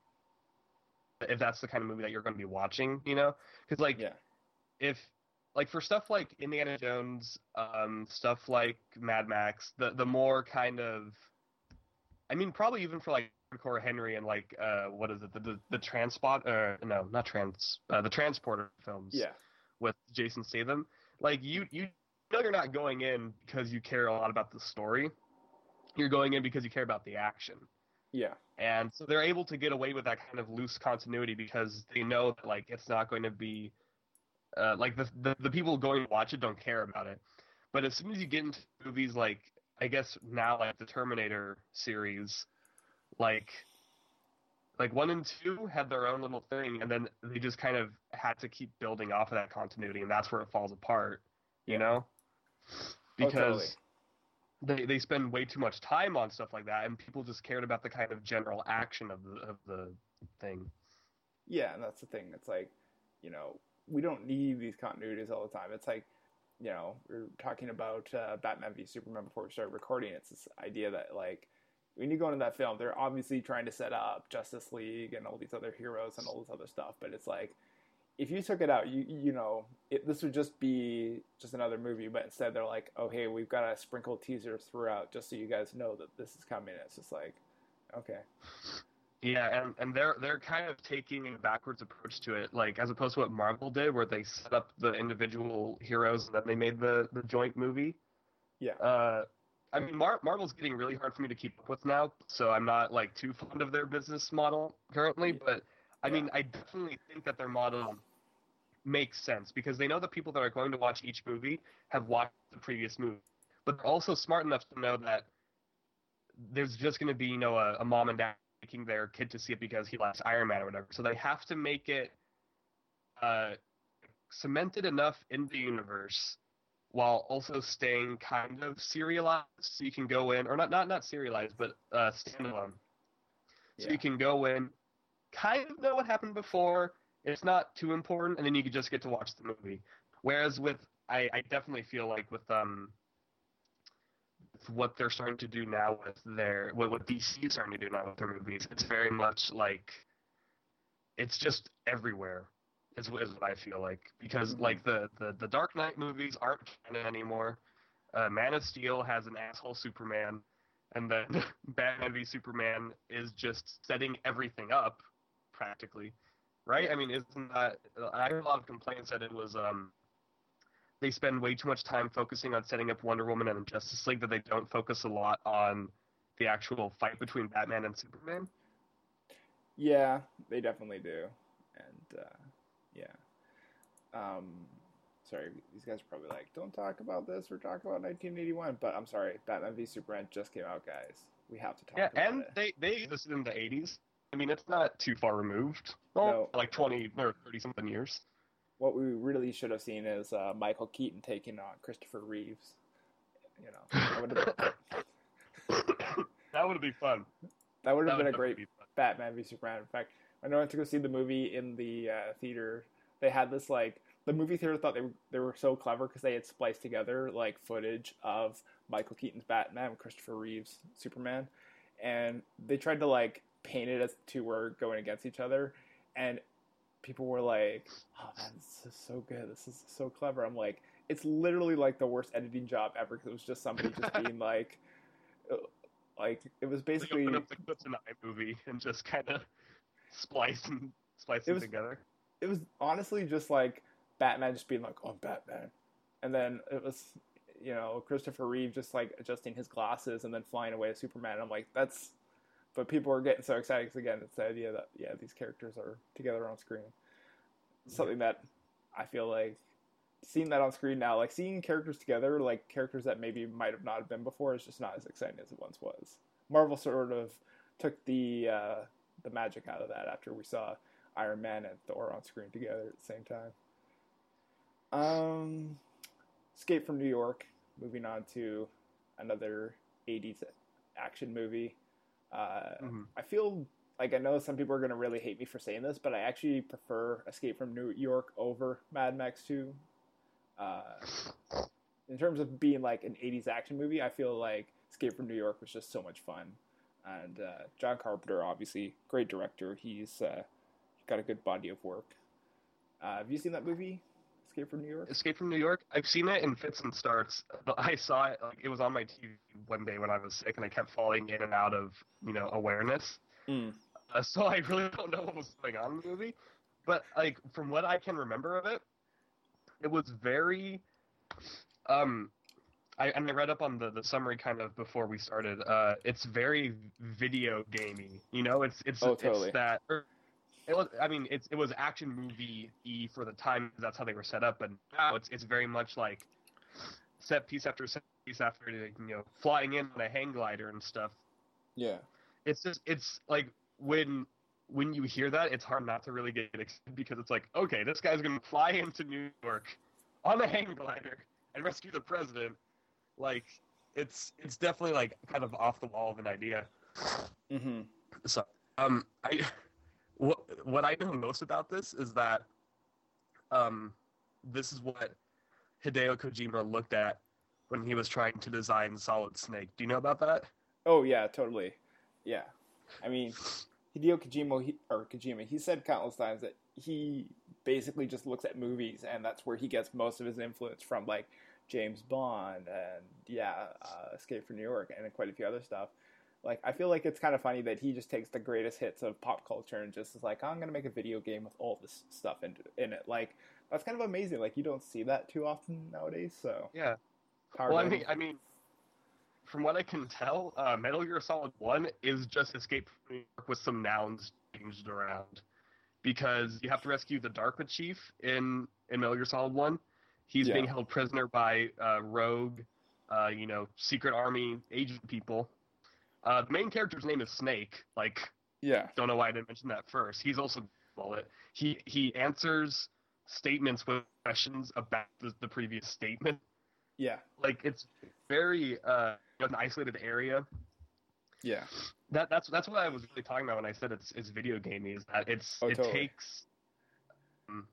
[SPEAKER 9] If that's the kind of movie that you're going to be watching, you know, because like
[SPEAKER 8] Yeah.
[SPEAKER 9] if like for stuff like Indiana Jones, um, stuff like Mad Max, the the more kind of, I mean, probably even for like hardcore Henry and like uh, what is it, the the, the transport, uh, no, not trans, uh, the transporter films,
[SPEAKER 8] Yeah.
[SPEAKER 9] with Jason Statham, like you you know you're not going in because you care a lot about the story, you're going in because you care about the action.
[SPEAKER 8] Yeah.
[SPEAKER 9] And so they're able to get away with that kind of loose continuity because they know that like it's not going to be uh, like the, the the people going to watch it don't care about it. But as soon as you get into movies like I guess now like the Terminator series, like like one and two had their own little thing, and then they just kind of had to keep building off of that continuity, and that's where it falls apart. You
[SPEAKER 8] Yeah.
[SPEAKER 9] know,
[SPEAKER 8] Oh,
[SPEAKER 9] because
[SPEAKER 8] totally.
[SPEAKER 9] they they spend way too much time on stuff like that, and people just cared about the kind of general action of the of the thing.
[SPEAKER 8] Yeah, and that's the thing. It's like, you know, we don't need these continuities all the time. It's like, you know, we are talking about uh, Batman v Superman before we started recording. It's this idea that like when you go into that film, they're obviously trying to set up Justice League and all these other heroes and all this other stuff. But it's like, if you took it out, you you know, it, this would just be just another movie. But instead, they're like, oh hey, we've got to sprinkle teasers throughout just so you guys know that this is coming. It's just like, okay,
[SPEAKER 9] Yeah, and, and they're they're kind of taking a backwards approach to it, like as opposed to what Marvel did, where they set up the individual heroes and then they made the, the joint movie.
[SPEAKER 8] yeah,
[SPEAKER 9] Uh, I mean, Mar- Marvel's getting really hard for me to keep up with now, so I'm not like too fond of their business model currently. But I mean, I definitely think that their model makes sense because they know the people that are going to watch each movie have watched the previous movie, but they're also smart enough to know that there's just going to be you know a, a mom and dad taking their kid to see it because he likes Iron Man or whatever. So they have to make it uh, cemented enough in the universe while also staying kind of serialized, so you can go in or not not not serialized, but uh, standalone. So
[SPEAKER 8] Yeah.
[SPEAKER 9] you can go in, kind of know what happened before. It's not too important, and then you can just get to watch the movie. Whereas with I, I definitely feel like with um what they're starting to do now with their what what DC is starting to do now with their movies. It's very much like it's just everywhere. Is, what- is what I feel like because
[SPEAKER 8] Mhm.
[SPEAKER 9] like the, the the Dark Knight movies aren't canon anymore. Uh, Man of Steel has an asshole Superman, and then Batman v Superman is just setting everything up, practically, right? I mean, isn't that? I heard a lot of complaints that it was um they spend way too much time focusing on setting up Wonder Woman and Justice League that they don't focus a lot on the actual fight between Batman and Superman.
[SPEAKER 8] Yeah, they definitely do, and uh. Um, sorry, these guys are probably like, "Don't talk about this. We're talking about 1981." But I'm sorry, Batman v Superman just came out, guys. We have to talk.
[SPEAKER 9] Yeah, and
[SPEAKER 8] it.
[SPEAKER 9] they they existed in the '80s. I mean, it's not too far removed. Well,
[SPEAKER 8] No.
[SPEAKER 9] like 20 or 30 something years.
[SPEAKER 8] What we really should have seen is uh, Michael Keaton taking on Christopher Reeves. You know, that would have been,
[SPEAKER 9] that would be fun.
[SPEAKER 8] that would have been a great
[SPEAKER 9] be.
[SPEAKER 8] Batman v Superman. In fact, when I went to go see the movie in the uh, theater, they had this like the movie theater thought they were they were so clever because they had spliced together like footage of Michael Keaton's Batman Christopher Reeve's Superman, and they tried to like paint it as the two were going against each other, and people were like, "Oh man, this is so good. This is so clever." I'm like, it's literally like the worst editing job ever because it was just somebody just being like. uh, Like it was basically
[SPEAKER 9] open up the clips in the iMovie and just kind of splice and splice
[SPEAKER 8] It was-
[SPEAKER 9] together.
[SPEAKER 8] it was honestly just like Batman just being like, "Oh, I'm Batman," and then it was, you know, Christopher Reeve just like adjusting his glasses and then flying away as Superman. And I'm like, that's, but people are getting so excited 'cause, again, it's the idea that yeah, these characters are together on screen. Something that I feel like seeing that on screen now, like seeing characters together, like characters that maybe might have not have been before, is just not as exciting as it once was. Marvel sort of took the uh, the magic out of that after we saw Iron Man and Thor on screen together at the same time. Um, Escape from New York. Moving on to another '80s action movie. Uh,
[SPEAKER 9] Mhm.
[SPEAKER 8] I feel like I know some people are going to really hate me for saying this, but I actually prefer Escape from New York over Mad Max 2. Uh, in terms of being like an 80s action movie, I feel like Escape from New York was just so much fun. And uh, John Carpenter, obviously, great director. He's uh, got a good body of work. Uh, have you seen that movie, Escape from New York?
[SPEAKER 9] Escape from New York. I've seen it in fits and starts. But I saw it like it was on my TV one day when I was sick, and I kept falling in and out of you know awareness.
[SPEAKER 8] Mm.
[SPEAKER 9] Uh, so I really don't know what was going on in the movie. But like from what I can remember of it, it was very. Um, I and I read up on the the summary kind of before we started. Uh, it's very video gamey. You know, it's it's
[SPEAKER 8] Oh, totally.
[SPEAKER 9] it's that. It was. I mean, it's it was action movie e for the time That's how they were set up. But now it's it's very much like set piece after set piece after you know flying in on a hang glider and stuff
[SPEAKER 8] Yeah.
[SPEAKER 9] it's just it's like when when you hear that it's hard not to really get excited because it's like okay this guy's gonna fly into new york on a hang glider and rescue the president like it's it's definitely like kind of off the wall of an idea
[SPEAKER 8] Mm-hmm.
[SPEAKER 9] so um i what what i know most about this is that um this is what hideo kojima looked at when he was trying to design solid snake do you know about that
[SPEAKER 8] Oh yeah, totally. Yeah, I mean, Hideo Kojima he, or Kojima, he said countless times that he basically just looks at movies and that's where he gets most of his influence from, like James Bond and yeah, uh, Escape from New York and quite a few other stuff. Like I feel like it's kind of funny that he just takes the greatest hits of pop culture and just is like, I'm gonna make a video game with all this stuff in, in it. Like that's kind of amazing. Like you don't see that too often nowadays. So
[SPEAKER 9] yeah
[SPEAKER 8] power
[SPEAKER 9] Well, I mean. I mean, from what I can tell, uh, Metal Gear Solid One is just Escape from New York with some nouns changed around, because you have to rescue the DARPA chief in in Metal Gear Solid One. He's
[SPEAKER 8] Yeah.
[SPEAKER 9] being held prisoner by uh, rogue, uh, you know, secret army agent people. Uh, the main character's name is Snake. Like,
[SPEAKER 8] yeah,
[SPEAKER 9] don't know why I didn't mention that first. He's also bullet. He he answers statements with questions about the, the previous statement
[SPEAKER 8] yeah,
[SPEAKER 9] like it's very uh an isolated area.
[SPEAKER 8] yeah.
[SPEAKER 9] That that's that's what I was really talking about when I said it's it's video gamey. Is that it's
[SPEAKER 8] Oh,
[SPEAKER 9] it
[SPEAKER 8] totally.
[SPEAKER 9] takes um,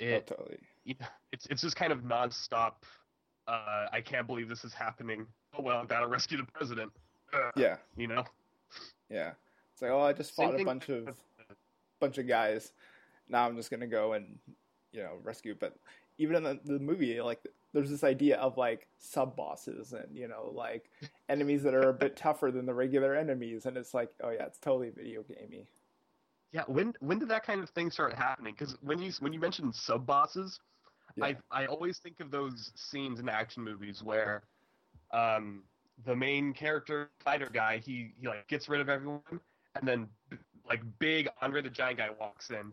[SPEAKER 8] Oh,
[SPEAKER 9] it
[SPEAKER 8] totally.
[SPEAKER 9] it's it's just kind of nonstop uh, I can't believe this is happening. Oh well, I've got to rescue the president. Uh,
[SPEAKER 8] Yeah,
[SPEAKER 9] you know.
[SPEAKER 8] yeah. It's like, oh, I just
[SPEAKER 9] Same
[SPEAKER 8] fought a bunch of bunch of guys. Now I'm just gonna go and you know rescue. But even in the, the movie, like there's this idea of like sub bosses and you know like enemies that are a bit tougher than the regular enemies, and it's like, oh yeah, it's totally video gamey.
[SPEAKER 9] Yeah, when when did that kind of thing start happening? Because when you when you mentioned sub bosses,
[SPEAKER 8] Yeah.
[SPEAKER 9] I I always think of those scenes in action movies where, um, the main character fighter guy he he like gets rid of everyone, and then like big Andre the Giant guy walks in,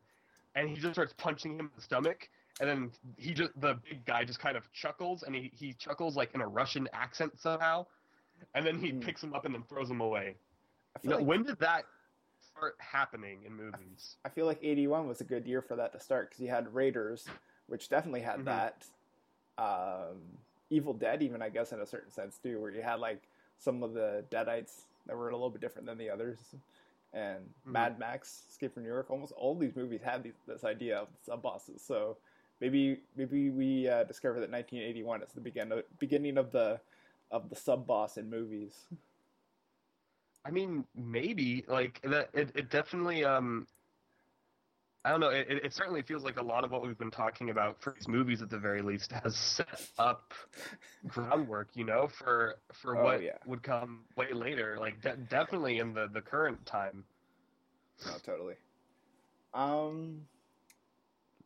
[SPEAKER 9] and he just starts punching him in the stomach, and then he just the big guy just kind of chuckles, and he he chuckles like in a Russian accent somehow, and then he
[SPEAKER 8] Hmm.
[SPEAKER 9] picks him up and then throws him away. You know,
[SPEAKER 8] like
[SPEAKER 9] when did that start happening in movies?
[SPEAKER 8] I feel like '81 was a good year for that to start because you had Raiders, which definitely had
[SPEAKER 9] Mhm.
[SPEAKER 8] that. Um, Evil Dead, even I guess in a certain sense too, where you had like some of the Deadites that were a little bit different than the others, and Mad Max, Escape from New York. Almost all these movies had these, this idea of sub bosses. So maybe maybe we uh, discovered that 1981 is the begin beginning of the of the sub boss in movies.
[SPEAKER 9] I mean, maybe like that. It, it definitely. Um, I don't know. It, it certainly feels like a lot of what we've been talking about for these movies, at the very least, has set up groundwork. You know, for for
[SPEAKER 8] Oh,
[SPEAKER 9] what
[SPEAKER 8] yeah.
[SPEAKER 9] would come way later. Like de- definitely in the the current time.
[SPEAKER 8] No, totally. Um,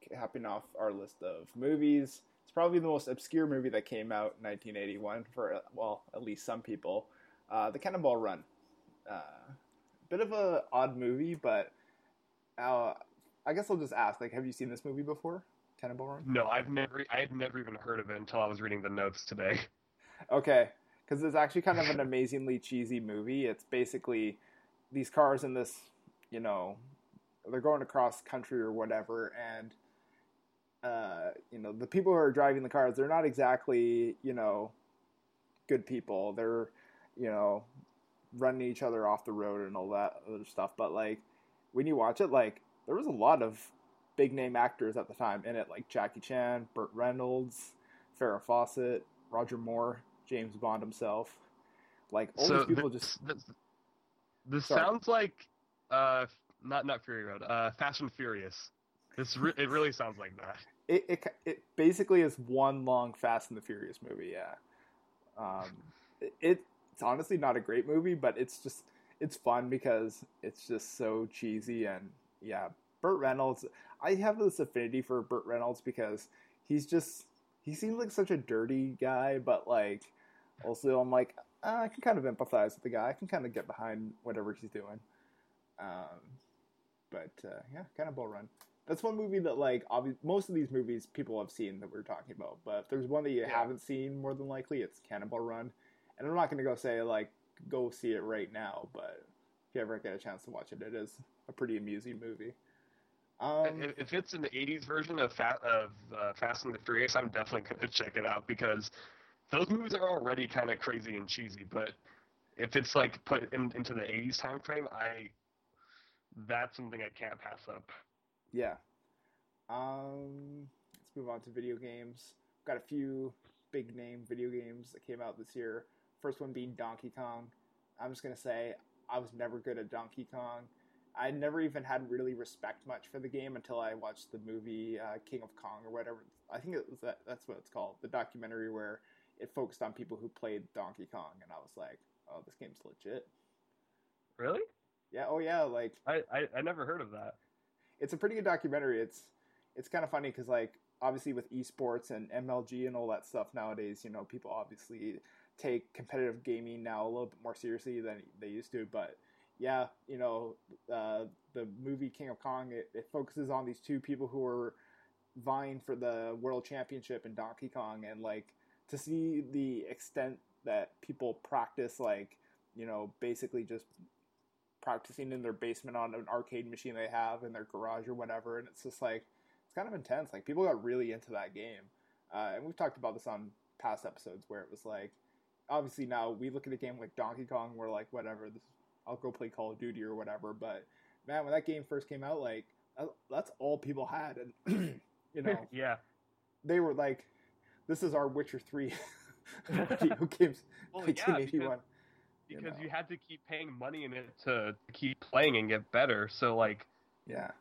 [SPEAKER 8] capping off our list of movies, it's probably the most obscure movie that came out in 1981 for well, at least some people. Uh, the Cannonball Run. Uh, bit of a odd movie, but uh, I guess I'll just ask: like, have you seen this movie before? Run.
[SPEAKER 9] No, I've never. I had never even heard of it until I was reading the notes today.
[SPEAKER 8] Okay, because it's actually kind of an amazingly cheesy movie. It's basically these cars in this, you know, they're going across country or whatever, and uh, you know, the people who are driving the cars, they're not exactly, you know, good people. They're, you know, running each other off the road and all that other stuff. But like, when you watch it, like, there was a lot of big name actors at the time in it, like Jackie Chan, Burt Reynolds, Farrah Fawcett, Roger Moore, James Bond himself. Like all
[SPEAKER 9] so
[SPEAKER 8] these people
[SPEAKER 9] this,
[SPEAKER 8] just
[SPEAKER 9] this, this sounds like uh not not Fury Road, uh Fast and Furious. This re- it really sounds like that.
[SPEAKER 8] it, it it basically is one long Fast and the Furious movie. Yeah, um, it, it's honestly not a great movie, but it's just it's fun because it's just so cheesy and yeah. Burt Reynolds, I have this affinity for Burt Reynolds because he's just he seems like such a dirty guy, but like also I'm like uh, I can kind of empathize with the guy. I can kind of get behind whatever he's doing. Um, but uh, yeah, Cannonball Run. That's one movie that like obvi- most of these movies people have seen that we're talking about. But if there's one that you
[SPEAKER 9] Yeah.
[SPEAKER 8] haven't seen, more than likely it's Cannonball Run. And I'm not going to go say like go see it right now, but you ever get a chance to watch it, it is a pretty amusing movie. Um,
[SPEAKER 9] if, it's an '80s version of of uh, Fast and the Furious, I'm definitely gonna check it out because those movies are already kind of crazy and cheesy. But if it's like put in, into the '80s time frame, I that's something I can't pass up.
[SPEAKER 8] Yeah. Um, let's move on to video games. Got a few big name video games that came out this year. First one being Donkey Kong. I'm just gonna say I was never good at Donkey Kong. I never even had really respect much for the game until I watched the movie uh, King of Kong or whatever. I think it was that, that's what it's called, the documentary where it focused on people who played Donkey Kong, and I was like, oh, this game's legit.
[SPEAKER 9] Really?
[SPEAKER 8] Yeah, oh yeah, like
[SPEAKER 9] I, I, I never heard of that.
[SPEAKER 8] it's a pretty good documentary. It's it's kind of funny because like obviously with esports and MLG and all that stuff nowadays, you know, people obviously take competitive gaming now a little bit more seriously than they used to. But yeah, you know, uh, the movie King of Kong it, it focuses on these two people who are vying for the world championship in Donkey Kong, and like to see the extent that people practice, like you know, basically just practicing in their basement on an arcade machine they have in their garage or whatever, and it's just like kind of intense. Like people got really into that game, uh, and we've talked about this on past episodes where it was like, obviously now we look at a game like Donkey Kong, we're like, whatever, this, I'll go play Call of Duty or whatever. But man, when that game first came out, like that's all people had, and you know
[SPEAKER 9] yeah.
[SPEAKER 8] they were like this is our Witcher Three video games,
[SPEAKER 9] Well, yeah,
[SPEAKER 8] 1981. you
[SPEAKER 9] because
[SPEAKER 8] know.
[SPEAKER 9] you had to keep paying money in it to keep playing and get better. So like,
[SPEAKER 8] Yeah,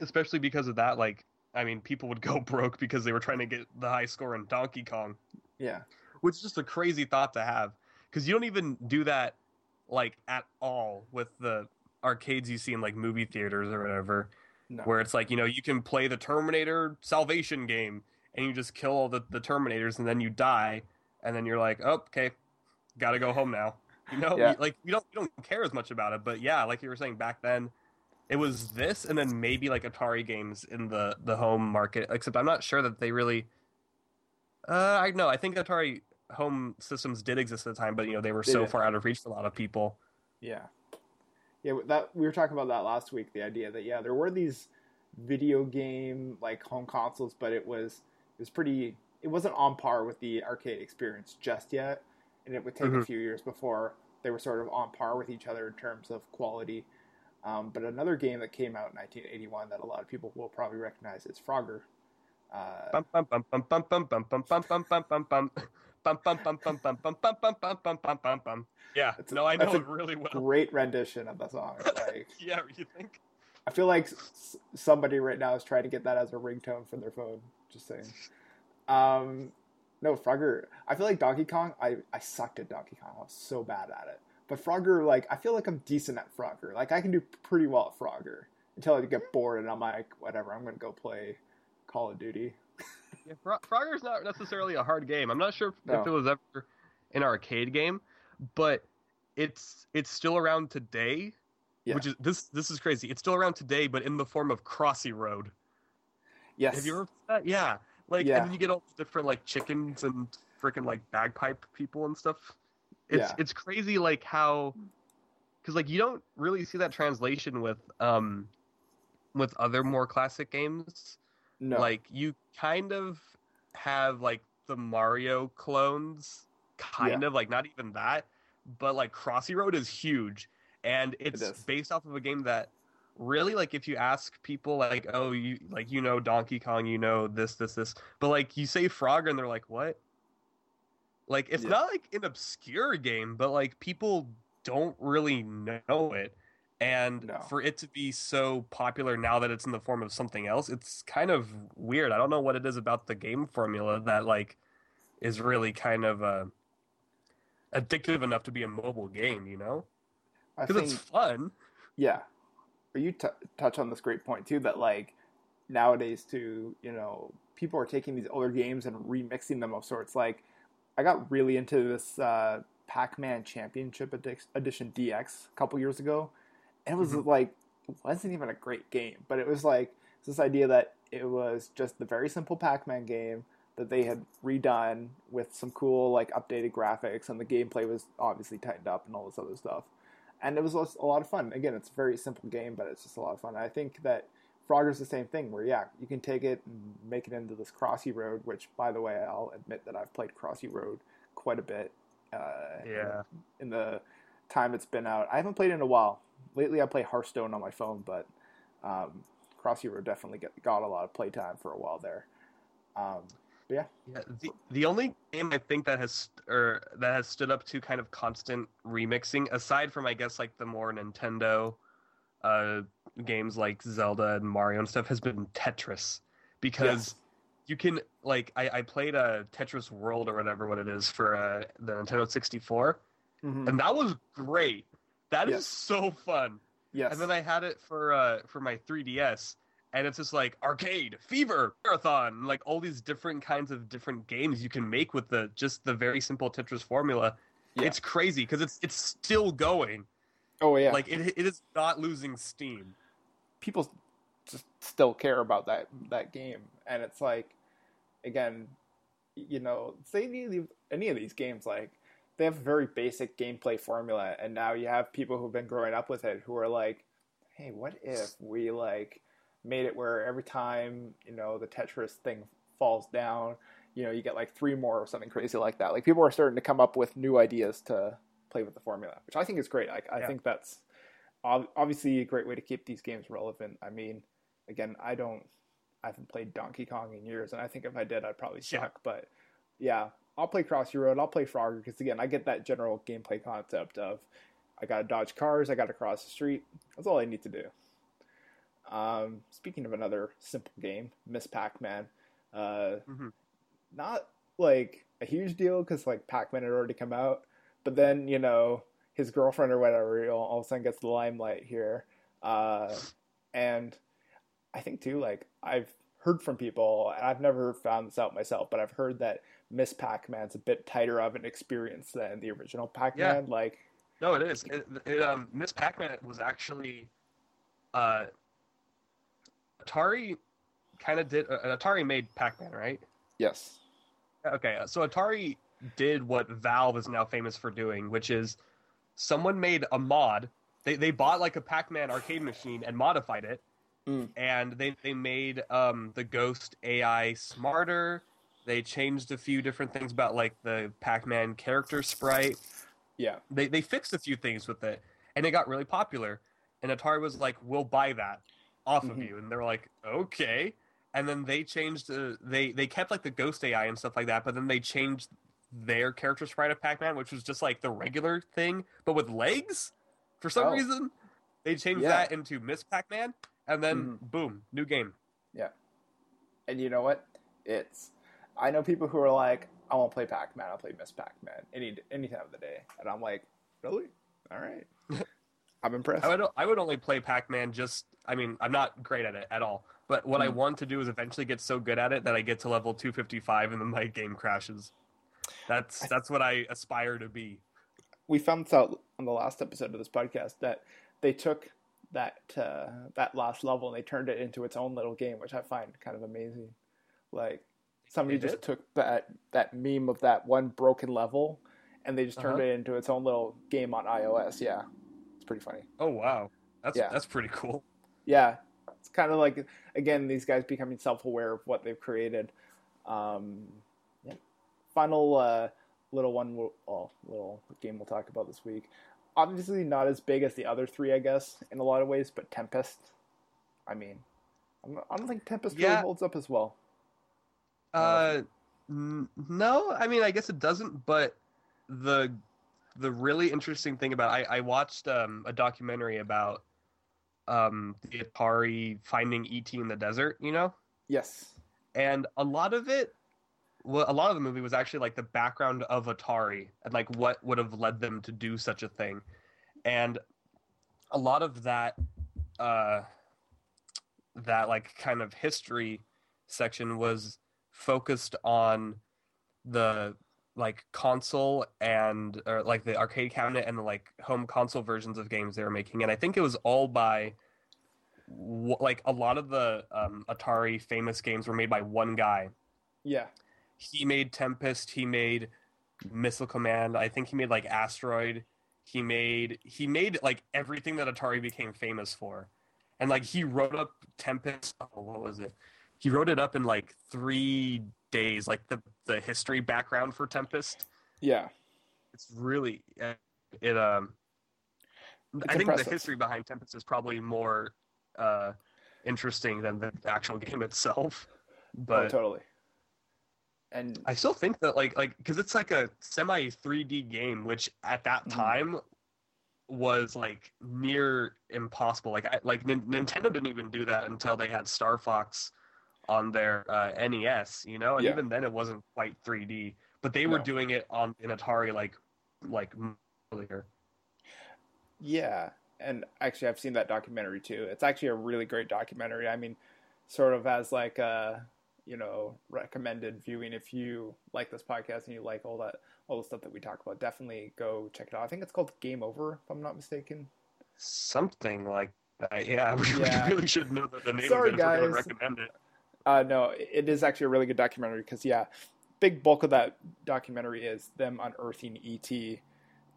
[SPEAKER 9] especially because of that, like, I mean, people would go broke because they were trying to get the high score in Donkey Kong,
[SPEAKER 8] yeah,
[SPEAKER 9] which is just a crazy thought to have. Because you don't even do that like at all with the arcades you see in like movie theaters or whatever,
[SPEAKER 8] no,
[SPEAKER 9] where it's like you know you can play the Terminator Salvation game and you just kill all the, the Terminators and then you die and then you're like, oh, okay, gotta go home now. You know,
[SPEAKER 8] Yeah.
[SPEAKER 9] You- like you don't you don't care as much about it, but yeah, like you were saying back then, it was this and then maybe like Atari games in the the home market. Except I'm not sure that they really. Uh, I know. I think Atari home systems did exist at the time, but you know they were
[SPEAKER 8] They
[SPEAKER 9] so
[SPEAKER 8] did.
[SPEAKER 9] far out of reach for a lot of people.
[SPEAKER 8] yeah, yeah. That we were talking about that last week. The idea that yeah, there were these video game like home consoles, but it was it was pretty. It wasn't on par with the arcade experience just yet, and it would take a
[SPEAKER 9] Mhm.
[SPEAKER 8] few years before they were sort of on par with each other in terms of quality. Um, but another game that came out in 1981 that a lot of people will probably recognize is Frogger.
[SPEAKER 9] Yeah, no, I know it really well.
[SPEAKER 8] Great rendition of the song.
[SPEAKER 9] Yeah, you think?
[SPEAKER 8] I feel like somebody right now is trying to get that as a ringtone for their phone. Just saying. No, Frogger. I feel like Donkey Kong. I, I sucked at Donkey Kong. I was so bad at it. But Frogger, like, I feel like I'm decent at Frogger. Like, I can do pretty well at Frogger until I get bored and I'm like, whatever. I'm gonna go play Call of Duty.
[SPEAKER 9] Yeah, Fro- Frogger's not necessarily a hard game. I'm not sure if,
[SPEAKER 8] No.
[SPEAKER 9] if it was ever an arcade game, but it's it's still around today.
[SPEAKER 8] Yeah.
[SPEAKER 9] Which is this this is crazy. It's still around today, but in the form of Crossy Road.
[SPEAKER 8] Yes.
[SPEAKER 9] Have you ever that? Yeah. Like
[SPEAKER 8] Yeah.
[SPEAKER 9] and then you get all different like chickens and freaking like bagpipe people and stuff. It's
[SPEAKER 8] Yeah.
[SPEAKER 9] it's crazy like how cuz like you don't really see that translation with um with other more classic games.
[SPEAKER 8] No.
[SPEAKER 9] Like you kind of have like the Mario clones kind
[SPEAKER 8] Yeah.
[SPEAKER 9] of like not even that, but like Crossy Road is huge and it's
[SPEAKER 8] is.
[SPEAKER 9] based off of a game that really like if you ask people like oh you like you know Donkey Kong you know this this this but like you say Frogger and they're like what like it's
[SPEAKER 8] Yeah.
[SPEAKER 9] not like an obscure game but like people don't really know it and
[SPEAKER 8] No.
[SPEAKER 9] for it to be so popular now that it's in the form of something else it's kind of weird i don't know what it is about the game formula that like is really kind of uh addictive enough to be a mobile game you know because it's fun
[SPEAKER 8] Yeah, you t- touch on this great point too that like nowadays too, you know, people are taking these older games and remixing them of sorts. Like, I got really into this uh, Pac-Man Championship Edition DX a couple years ago, and it was like it wasn't even a great game, but it was like this idea that it was just the very simple Pac-Man game that they had redone with some cool like updated graphics, and the gameplay was obviously tightened up and all this other stuff and it was a lot of fun. Again, it's a very simple game, but it's just a lot of fun. I think that Frogger's the same thing, where yeah, you can take it and make it into this Crossy Road. Which, by the way, I'll admit that I've played Crossy Road quite a bit. Uh,
[SPEAKER 9] Yeah.
[SPEAKER 8] In the time it's been out, I haven't played it in a while. Lately, I play Hearthstone on my phone, but um, Crossy Road definitely get, got a lot of playtime for a while there. Um, but yeah,
[SPEAKER 9] Yeah, the the only game I think that has or that has stood up to kind of constant remixing, aside from I guess like the more Nintendo uh, games like Zelda and Mario and stuff, has been Tetris, because
[SPEAKER 8] Yes.
[SPEAKER 9] you can like I, I played a Tetris World or whatever what it is for uh, the Nintendo sixty four,
[SPEAKER 8] Mhm.
[SPEAKER 9] and that was great. That is
[SPEAKER 8] Yes.
[SPEAKER 9] so fun.
[SPEAKER 8] yes,
[SPEAKER 9] And then I had it for uh for my 3DS, and it's just like arcade, fever, marathon, like all these different kinds of different games you can make with the just the very simple Tetris formula.
[SPEAKER 8] Yeah.
[SPEAKER 9] It's crazy because it's it's still going.
[SPEAKER 8] oh yeah,
[SPEAKER 9] Like it it is not losing steam.
[SPEAKER 8] People just still care about that that game. And it's like again you know say any of these, any of these games like they have a very basic gameplay formula. And now you have people who've been growing up with it who are like hey what if we like made it where every time you know the tetris thing falls down you know you get like three more or something crazy like that. Like people are starting to come up with new ideas to play with the formula which i think is great. I, I
[SPEAKER 9] Yeah.
[SPEAKER 8] think that's obviously a great way to keep these games relevant. I mean, again, I don't, I haven't played Donkey Kong in years, and I think if I did, I'd probably
[SPEAKER 9] Yeah.
[SPEAKER 8] suck. But yeah, I'll play Crossy Road. I'll play Frogger because again, I get that general gameplay concept of I gotta dodge cars, I gotta cross the street. That's all I need to do. Um, speaking of another simple game, Miss Pac-Man, uh,
[SPEAKER 9] Mhm.
[SPEAKER 8] not like a huge deal because like Pac-Man had already come out, but then you know his girlfriend or whatever all, all of a sudden gets the limelight here, uh, and I think too like I've heard from people and I've never found this out myself, but I've heard that Miss Pac-Man's a bit tighter of an experience than the original Pac-Man. Yeah. Like,
[SPEAKER 9] No, it is. It, it, um, Miss Pac-Man was actually, uh, Atari kind of did. Uh, Atari made Pac-Man, right?
[SPEAKER 8] yes,
[SPEAKER 9] Okay, so Atari did what Valve is now famous for doing, which is someone made a mod. They they bought like a Pac-Man arcade machine and modified it,
[SPEAKER 8] Mm.
[SPEAKER 9] and they they made um, the Ghost AI smarter. They changed a few different things about like the Pac-Man character sprite.
[SPEAKER 8] yeah,
[SPEAKER 9] They they fixed a few things with it, and it got really popular. And Atari was like, "We'll buy that off of
[SPEAKER 8] Mhm.
[SPEAKER 9] you," and they were like, "Okay." And then they changed. Uh, they they kept like the Ghost AI and stuff like that, but then they changed their character sprite of Pac-Man, which was just like the regular thing, but with legs. For some
[SPEAKER 8] Oh.
[SPEAKER 9] reason, they changed
[SPEAKER 8] Yeah.
[SPEAKER 9] that into Miss Pac-Man, and then
[SPEAKER 8] Mhm.
[SPEAKER 9] boom, new game.
[SPEAKER 8] Yeah, and you know what? It's I know people who are like, I won't play Pac-Man. I'll play Miss Pac-Man any any time of the day, and I'm like, really? All right, I'm impressed.
[SPEAKER 9] I would I would only play Pac-Man just I mean, I'm not great at it at all. But what I
[SPEAKER 8] Mm.
[SPEAKER 9] want to do is eventually get so good at it that I get to level 255 and then my game crashes. That's that's what I aspire to be.
[SPEAKER 8] we found this out on the last episode of this podcast that they took that uh, that last level and they turned it into its own little game, which I find kind of amazing. Like somebody just took that that meme of that one broken level and they just turned
[SPEAKER 9] Uh-huh.
[SPEAKER 8] it into its own little game on iOS. Yeah, it's pretty funny.
[SPEAKER 9] Oh wow. That's
[SPEAKER 8] Yeah.
[SPEAKER 9] that's pretty cool.
[SPEAKER 8] Yeah, it's kind of like again these guys becoming self-aware of what they've created. Um. Final uh, little one, we'll, oh, little game we'll talk about this week. Obviously, not as big as the other three, I guess, in a lot of ways. But Tempest, I mean, I don't think Tempest really holds up as well.
[SPEAKER 9] Uh no, I mean I guess it doesn't, but the the really interesting thing about I, I watched um, a documentary about um, the Atari finding ET in the desert, you know?
[SPEAKER 8] Yes.
[SPEAKER 9] and a lot of it a lot of the movie was actually like the background of atari and like what would have led them to do such a thing. And a lot of that uh that like kind of history section was focused on the like console and or like the arcade cabinet and the like home console versions of games they were making. And i think it was all by like a lot of the um, atari famous games were made by one guy.
[SPEAKER 8] Yeah.
[SPEAKER 9] He made tempest he made missile command i think he made like asteroid he made he made like everything that atari became famous for and like he wrote up tempest oh what was it he wrote it up in like three days like the the history background for tempest
[SPEAKER 8] Yeah.
[SPEAKER 9] it's really uh, it um
[SPEAKER 8] It's
[SPEAKER 9] i think
[SPEAKER 8] impressive.
[SPEAKER 9] the history behind tempest is probably more uh interesting than the actual game itself
[SPEAKER 8] oh,
[SPEAKER 9] but
[SPEAKER 8] totally. And
[SPEAKER 9] I still think that like like because it's like a semi 3D game, which at that
[SPEAKER 8] Mhm.
[SPEAKER 9] time was like near impossible. Like I, like Nin- Nintendo didn't even do that until they had Star Fox on their uh, NES, you know, and
[SPEAKER 8] Yeah.
[SPEAKER 9] even then it wasn't quite 3D. But they were
[SPEAKER 8] No.
[SPEAKER 9] doing it on in Atari like like earlier.
[SPEAKER 8] Yeah, and actually, I've seen that documentary too. It's actually a really great documentary. I mean, sort of as like a you know recommended viewing if you like this podcast and you like all that all the stuff that we talk about. Definitely go check it out. I think it's called Game Over, if I'm not mistaken.
[SPEAKER 9] Something like that. Yeah, we
[SPEAKER 8] Yeah.
[SPEAKER 9] really should know the, the name
[SPEAKER 8] Sorry,
[SPEAKER 9] of it if we're gonna
[SPEAKER 8] guys.
[SPEAKER 9] recommend it.
[SPEAKER 8] Uh, no, it is actually a really good documentary because yeah, big bulk of that documentary is them unearthing ET,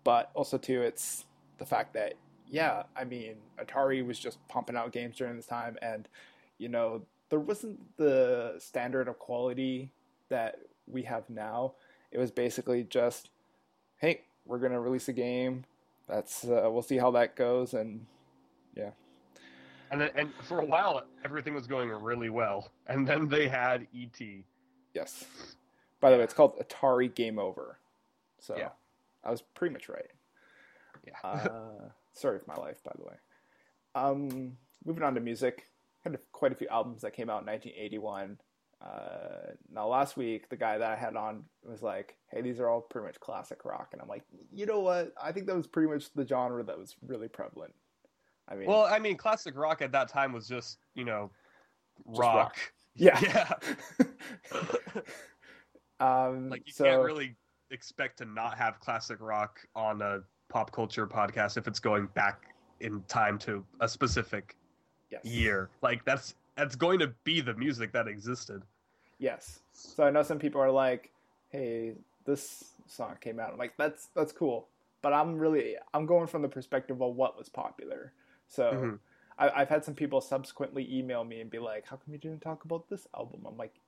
[SPEAKER 8] but also too it's the fact that yeah, I mean Atari was just pumping out games during this time, and you know there wasn't the standard of quality that we have now. It was basically just, hey, we're gonna release a game. That's uh, we'll see how that goes, and yeah.
[SPEAKER 9] And then, and for a while, everything was going really well, and then they had ET.
[SPEAKER 8] Yes. By the way, it's called Atari Game Over. So
[SPEAKER 9] Yeah.
[SPEAKER 8] I was pretty much right.
[SPEAKER 9] Yeah.
[SPEAKER 8] Uh, story of my life, by the way. Um, moving on to music, had a- quite a few albums that came out in 1981. Uh, now, last week, the guy that I had on was like, "Hey, these are all pretty much classic rock," and I'm like, "You know what? I think that was pretty much the genre that was really prevalent." I mean,
[SPEAKER 9] Well, I mean, classic rock at that time was just you know, rock.
[SPEAKER 8] rock. yeah,
[SPEAKER 9] Yeah.
[SPEAKER 8] um,
[SPEAKER 9] Like you
[SPEAKER 8] so,
[SPEAKER 9] can't really expect to not have classic rock on a pop culture podcast if it's going back in time to a specific
[SPEAKER 8] yes.
[SPEAKER 9] year. Like that's that's going to be the music that existed.
[SPEAKER 8] Yes. So I know some people are like, "Hey, this song came out." I'm like, "That's that's cool," but I'm really I'm going from the perspective of what was popular. So
[SPEAKER 9] Mhm.
[SPEAKER 8] I, I've had some people subsequently email me and be like, "How come you didn't talk about this album?" I'm like,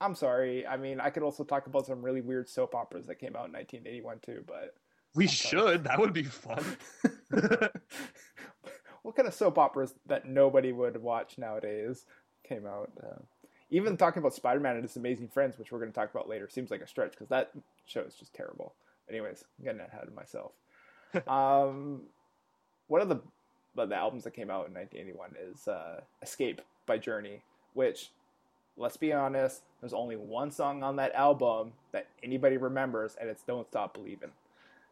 [SPEAKER 8] "I'm sorry. I mean, I could also talk about some really weird soap operas that came out in 1981 too, but."
[SPEAKER 9] We should. That would be fun.
[SPEAKER 8] what kind of soap operas that nobody would watch nowadays came out? Uh, even talking about Spider-Man and His Amazing Friends, which we're going to talk about later, seems like a stretch because that show is just terrible. Anyways, I'm getting ahead of myself. um, one of the the albums that came out in 1981 is uh, "Escape" by Journey, which, let's be honest, there's only one song on that album that anybody remembers, and it's "Don't Stop Believing."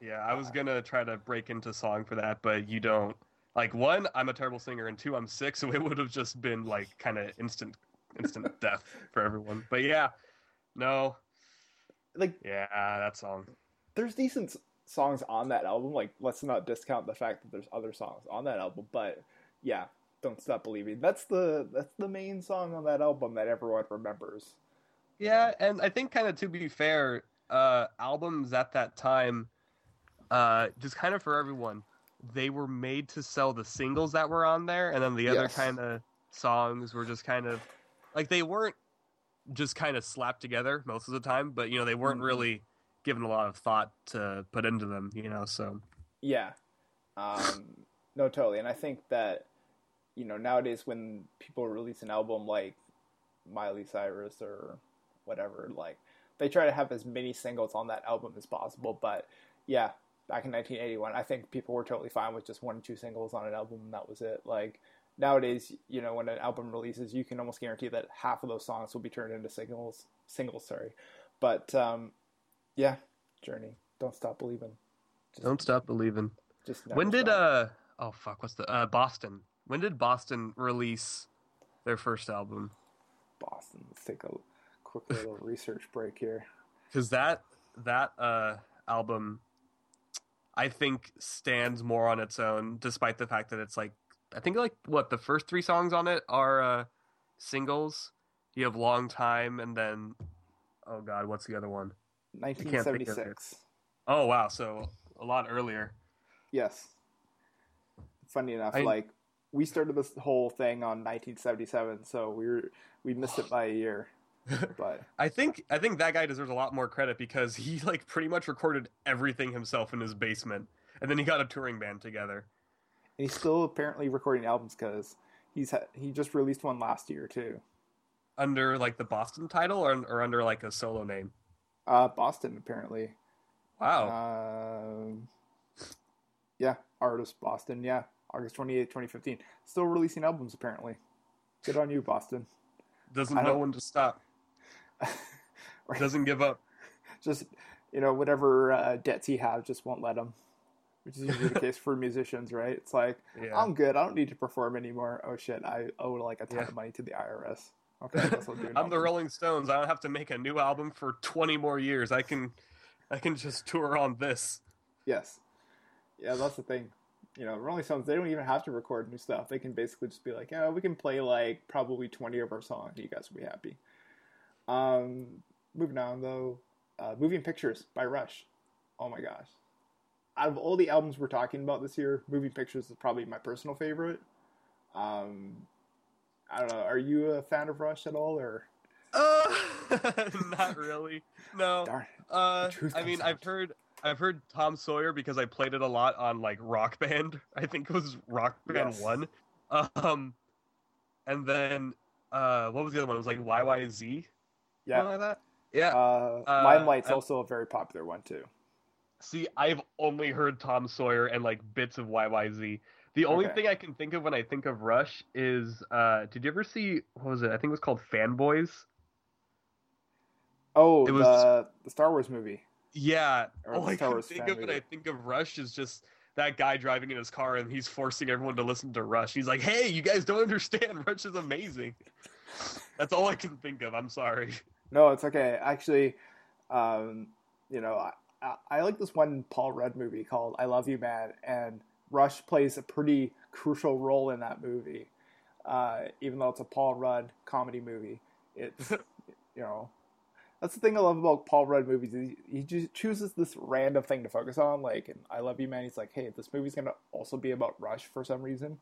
[SPEAKER 9] Yeah, I was gonna try to break into song for that, but you don't. Like one, I'm a terrible singer, and two, I'm sick, so it would have just been like kind of instant, instant death for everyone. But yeah, no,
[SPEAKER 8] Like
[SPEAKER 9] yeah, that song.
[SPEAKER 8] there's decent songs on that album. Like, let's not discount the fact that there's other songs on that album. But yeah, don't stop believing. That's the that's the main song on that album that everyone remembers.
[SPEAKER 9] Yeah, and I think kind of to be fair, uh, albums at that time, uh, just kind of for everyone, they were made to sell the singles that were on there, and then the other
[SPEAKER 8] Yes.
[SPEAKER 9] kind of songs were just kind of like they weren't just kind of slapped together most of the time, but you know they weren't
[SPEAKER 8] Mhm.
[SPEAKER 9] really given a lot of thought to put into them, you know. So
[SPEAKER 8] Yeah, um, no, totally. And I think that you know nowadays when people release an album like Miley Cyrus or whatever, like they try to have as many singles on that album as possible. But yeah, back in 1981, I think people were totally fine with just one or two singles on an album, and that was it. Like nowadays, you know, when an album releases, you can almost guarantee that half of those songs will be turned into singles. Singles, sorry. But um, yeah, Journey, don't stop believing. Just,
[SPEAKER 9] don't stop believing.
[SPEAKER 8] Just
[SPEAKER 9] When did
[SPEAKER 8] stop.
[SPEAKER 9] uh oh fuck what's the uh Boston? When did Boston release their first album?
[SPEAKER 8] Boston? Let's take a quick little research break here.
[SPEAKER 9] because that that uh album i think stands more on its own despite the fact that it's like i think like what the first three songs on it are uh singles you have long time and then oh god what's the other one of it.
[SPEAKER 8] 1976.
[SPEAKER 9] oh wow so a lot earlier
[SPEAKER 8] Yes. Funny enough,
[SPEAKER 9] I-
[SPEAKER 8] like we started this whole thing on 1977, so we were we missed it by a year. But
[SPEAKER 9] i think i think that guy deserves a lot more credit because he like pretty much recorded everything himself in his basement and then he got a touring band together And
[SPEAKER 8] he's still apparently recording albums because he's ha- he just released one last year too.
[SPEAKER 9] under like the boston title or, or under like a solo name
[SPEAKER 8] Uh, Boston apparently.
[SPEAKER 9] wow
[SPEAKER 8] Um, yeah, artist Boston. Yeah, August 28, 2015. Still releasing albums apparently. Good on you, Boston.
[SPEAKER 9] doesn't know when to stop doesn't give up
[SPEAKER 8] just you know whatever uh, debts he has just won't let him which is usually the case for musicians right it's like
[SPEAKER 9] Yeah.
[SPEAKER 8] i'm good i don't need to perform anymore oh shit i owe like a ton
[SPEAKER 9] Yeah.
[SPEAKER 8] of money to the irs okay I guess I'll do
[SPEAKER 9] I'm the. Rolling Stones. I don't have to make a new album for 20 more years. I can, I can just tour on this.
[SPEAKER 8] yes yeah that's the thing you know rolling stones they don't even have to record new stuff they can basically just be like yeah we can play like probably 20 of our songs you guys will be happy um moving on though uh, moving pictures by rush oh my gosh out of all the albums we're talking about this year moving pictures is probably my personal favorite um i don't know are you a fan of rush at all or
[SPEAKER 9] Uh, not really. No.
[SPEAKER 8] darn it
[SPEAKER 9] Uh, I mean,
[SPEAKER 8] comes
[SPEAKER 9] I've heard, I've heard Tom Sawyer because I played it a lot on like Rock Band. I think it was Rock Band
[SPEAKER 8] Yes.
[SPEAKER 9] One. Um, and then uh, what was the other one? It was like YYZ.
[SPEAKER 8] Yeah.
[SPEAKER 9] Something like that. Yeah.
[SPEAKER 8] Uh,
[SPEAKER 9] Uh,
[SPEAKER 8] Limelight's
[SPEAKER 9] I-
[SPEAKER 8] also a very popular one too.
[SPEAKER 9] See, I've only heard Tom Sawyer and like bits of YYZ. The only
[SPEAKER 8] Okay.
[SPEAKER 9] thing I can think of when I think of Rush is, uh, did you ever see what was it? I think it was called Fanboys.
[SPEAKER 8] Oh,
[SPEAKER 9] It was-
[SPEAKER 8] the the Star Wars movie.
[SPEAKER 9] Yeah.
[SPEAKER 8] Or
[SPEAKER 9] All
[SPEAKER 8] the
[SPEAKER 9] I
[SPEAKER 8] Star
[SPEAKER 9] can
[SPEAKER 8] Wars
[SPEAKER 9] think
[SPEAKER 8] fan
[SPEAKER 9] of when. I think of Rush is just that guy driving in his car and he's forcing everyone to listen to Rush. He's like, "Hey, you guys don't understand. Rush is amazing." That's all I can think of. I'm sorry.
[SPEAKER 8] No, it's okay. Actually, um, you know, I, I, like this one Paul Rudd movie called "I Love You, Man," and Rush plays a pretty crucial role in that movie. Uh, even though it's a Paul Rudd comedy movie, it's you know, that's the thing I love about Paul Rudd movies. He, he just chooses this random thing to focus on. Like in "I Love You, Man," he's like, "Hey, this movie's gonna also be about Rush for some reason."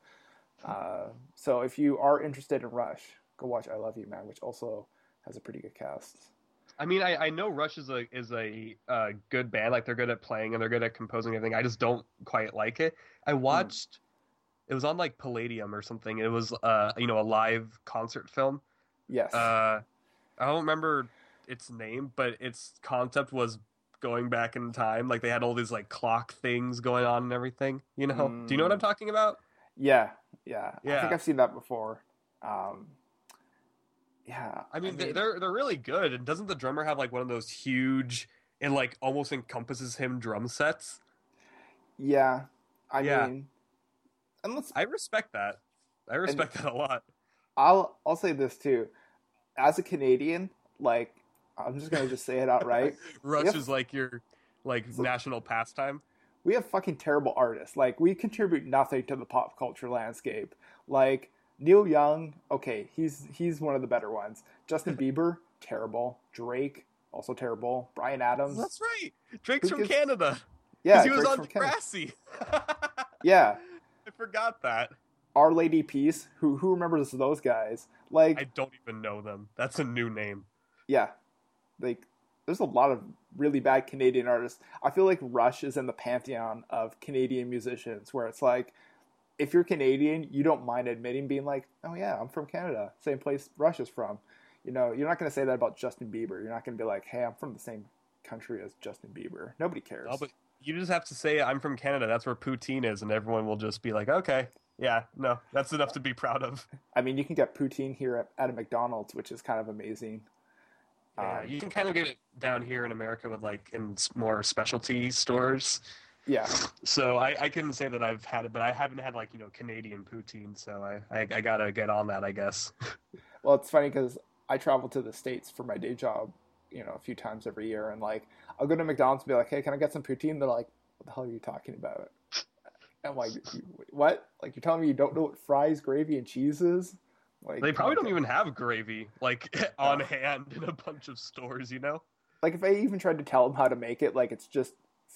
[SPEAKER 8] Uh, so if you are interested in Rush, go watch "I Love You, Man," which also has a pretty good cast.
[SPEAKER 9] I mean, I, I know Rush is a is a uh, good band. Like they're good at playing and they're good at composing everything. I just don't quite like it. I watched. It was on like Palladium or something. It was uh you know a live concert film.
[SPEAKER 8] Yes.
[SPEAKER 9] Uh, I don't remember its name, but its concept was going back in time. Like they had all these like clock things going on and everything. You know? Do you know what I'm talking about?
[SPEAKER 8] yeah, yeah. I think I've seen that before. Um, yeah.
[SPEAKER 9] I mean, they they're they're really good. And doesn't the drummer have like one of those huge and like almost encompasses him drum sets?
[SPEAKER 8] yeah. I
[SPEAKER 9] Yeah.
[SPEAKER 8] mean, and let's.
[SPEAKER 9] I respect that. I respect that a lot.
[SPEAKER 8] I'll I'll say this too. As a Canadian, like I'm just gonna just say it outright.
[SPEAKER 9] Rush
[SPEAKER 8] Yep.
[SPEAKER 9] is like your like national pastime.
[SPEAKER 8] we have fucking terrible artists. Like we contribute nothing to the pop culture landscape. Like Neil Young, okay, he's he's one of the better ones. Justin Bieber, terrible. Drake, also terrible. Bryan Adams,
[SPEAKER 9] That's right. Drake's from
[SPEAKER 8] gives-
[SPEAKER 9] Canada.
[SPEAKER 8] yeah,
[SPEAKER 9] he was
[SPEAKER 8] Drake's
[SPEAKER 9] on Degrassi.
[SPEAKER 8] Yeah,
[SPEAKER 9] I forgot that.
[SPEAKER 8] Our Lady Peace. Who who remembers those guys? Like
[SPEAKER 9] I don't even know them. That's a new name.
[SPEAKER 8] yeah, like there's a lot of really bad Canadian artists. I feel like Rush is in the pantheon of Canadian musicians, where it's like, if you're Canadian, you don't mind admitting being like, oh yeah, I'm from Canada, same place Rush's from. You know, you're not going to say that about Justin Bieber. You're not going to be like, hey, I'm from the same country as Justin Bieber. Nobody cares.
[SPEAKER 9] Oh, but you just have to say I'm from Canada. That's where poutine is, and everyone will just be like, okay, yeah, no, that's enough to be proud of.
[SPEAKER 8] I mean, you can get poutine here at, at a McDonald's, which is kind of amazing.
[SPEAKER 9] Yeah,
[SPEAKER 8] Um,
[SPEAKER 9] you can kind of get it down here in America with like in more specialty stores.
[SPEAKER 8] Yeah,
[SPEAKER 9] So I, I couldn't say that I've had it, but I haven't had like you know Canadian poutine. So I, I, I gotta get on that, I guess.
[SPEAKER 8] Well, it's funny because I travel to the states for my day job, you know, a few times every year, and like I'll go to McDonald's and be like, "Hey, can I get some poutine?" They're like, "What the hell are you talking about?" I'm like, "What? Like you're telling me you don't know what fries, gravy, and cheese is?" Like
[SPEAKER 9] They probably don't even have gravy like on hand in a bunch of stores, you know.
[SPEAKER 8] like if I even tried to tell them how to make it, like it's just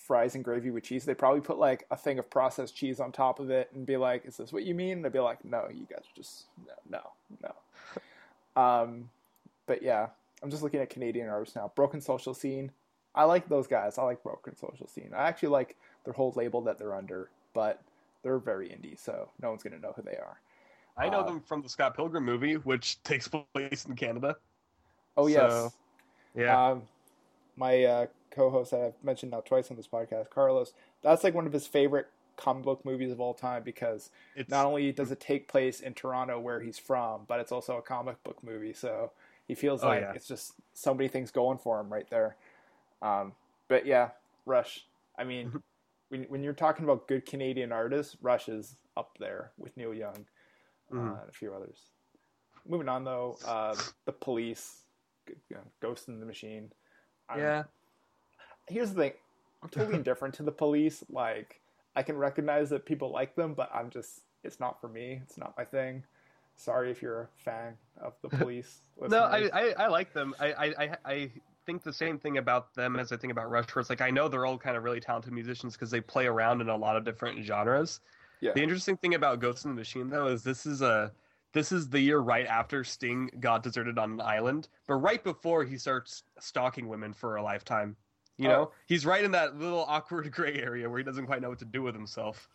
[SPEAKER 8] fries and gravy with cheese. They probably put like a thing of processed cheese on top of it and be like, "Is this what you mean?" And I'd be like, "No, you guys just no, no, no." Um, but yeah, I'm just looking at Canadian artists now. Broken Social Scene. I like those guys. I like Broken Social Scene. I actually like their whole label that they're under, but they're very indie, so no one's gonna know who they are.
[SPEAKER 9] I know
[SPEAKER 8] Uh,
[SPEAKER 9] them from the Scott Pilgrim movie, which takes place in Canada.
[SPEAKER 8] Oh yes.
[SPEAKER 9] So, Yeah,
[SPEAKER 8] Um, my uh, co-host that I've mentioned now twice on this podcast, Carlos, that's like one of his favorite comic book movies of all time because
[SPEAKER 9] it's
[SPEAKER 8] not only does it take place in Toronto where he's from, but it's also a comic book movie. So he feels
[SPEAKER 9] Oh,
[SPEAKER 8] like
[SPEAKER 9] yeah.
[SPEAKER 8] it's just so many things going for him right there. Um, but yeah, Rush. I mean, when when you're talking about good Canadian artists, Rush is up there with Neil Young uh,
[SPEAKER 9] Mhm.
[SPEAKER 8] and a few others. Moving on though, uh, the Police, you know, Ghost in the Machine. I'm-
[SPEAKER 9] yeah.
[SPEAKER 8] Here's the thing i'm totally indifferent to the police like i can recognize that people like them but i'm just it's not for me it's not my thing sorry if you're a fan of the police
[SPEAKER 9] No, I. I, I like them. I, I, I, I think the same thing about them as I think about Rush. Where it's like I know they're all kind of really talented musicians because they play around in a lot of different genres.
[SPEAKER 8] yeah
[SPEAKER 9] The interesting thing about Ghost in the Machine though is this is a this is the year right after Sting got deserted on an island, but right before he starts stalking women for a lifetime. You know,
[SPEAKER 8] Oh.
[SPEAKER 9] he's right in that little awkward gray area where he doesn't quite know what to do with himself.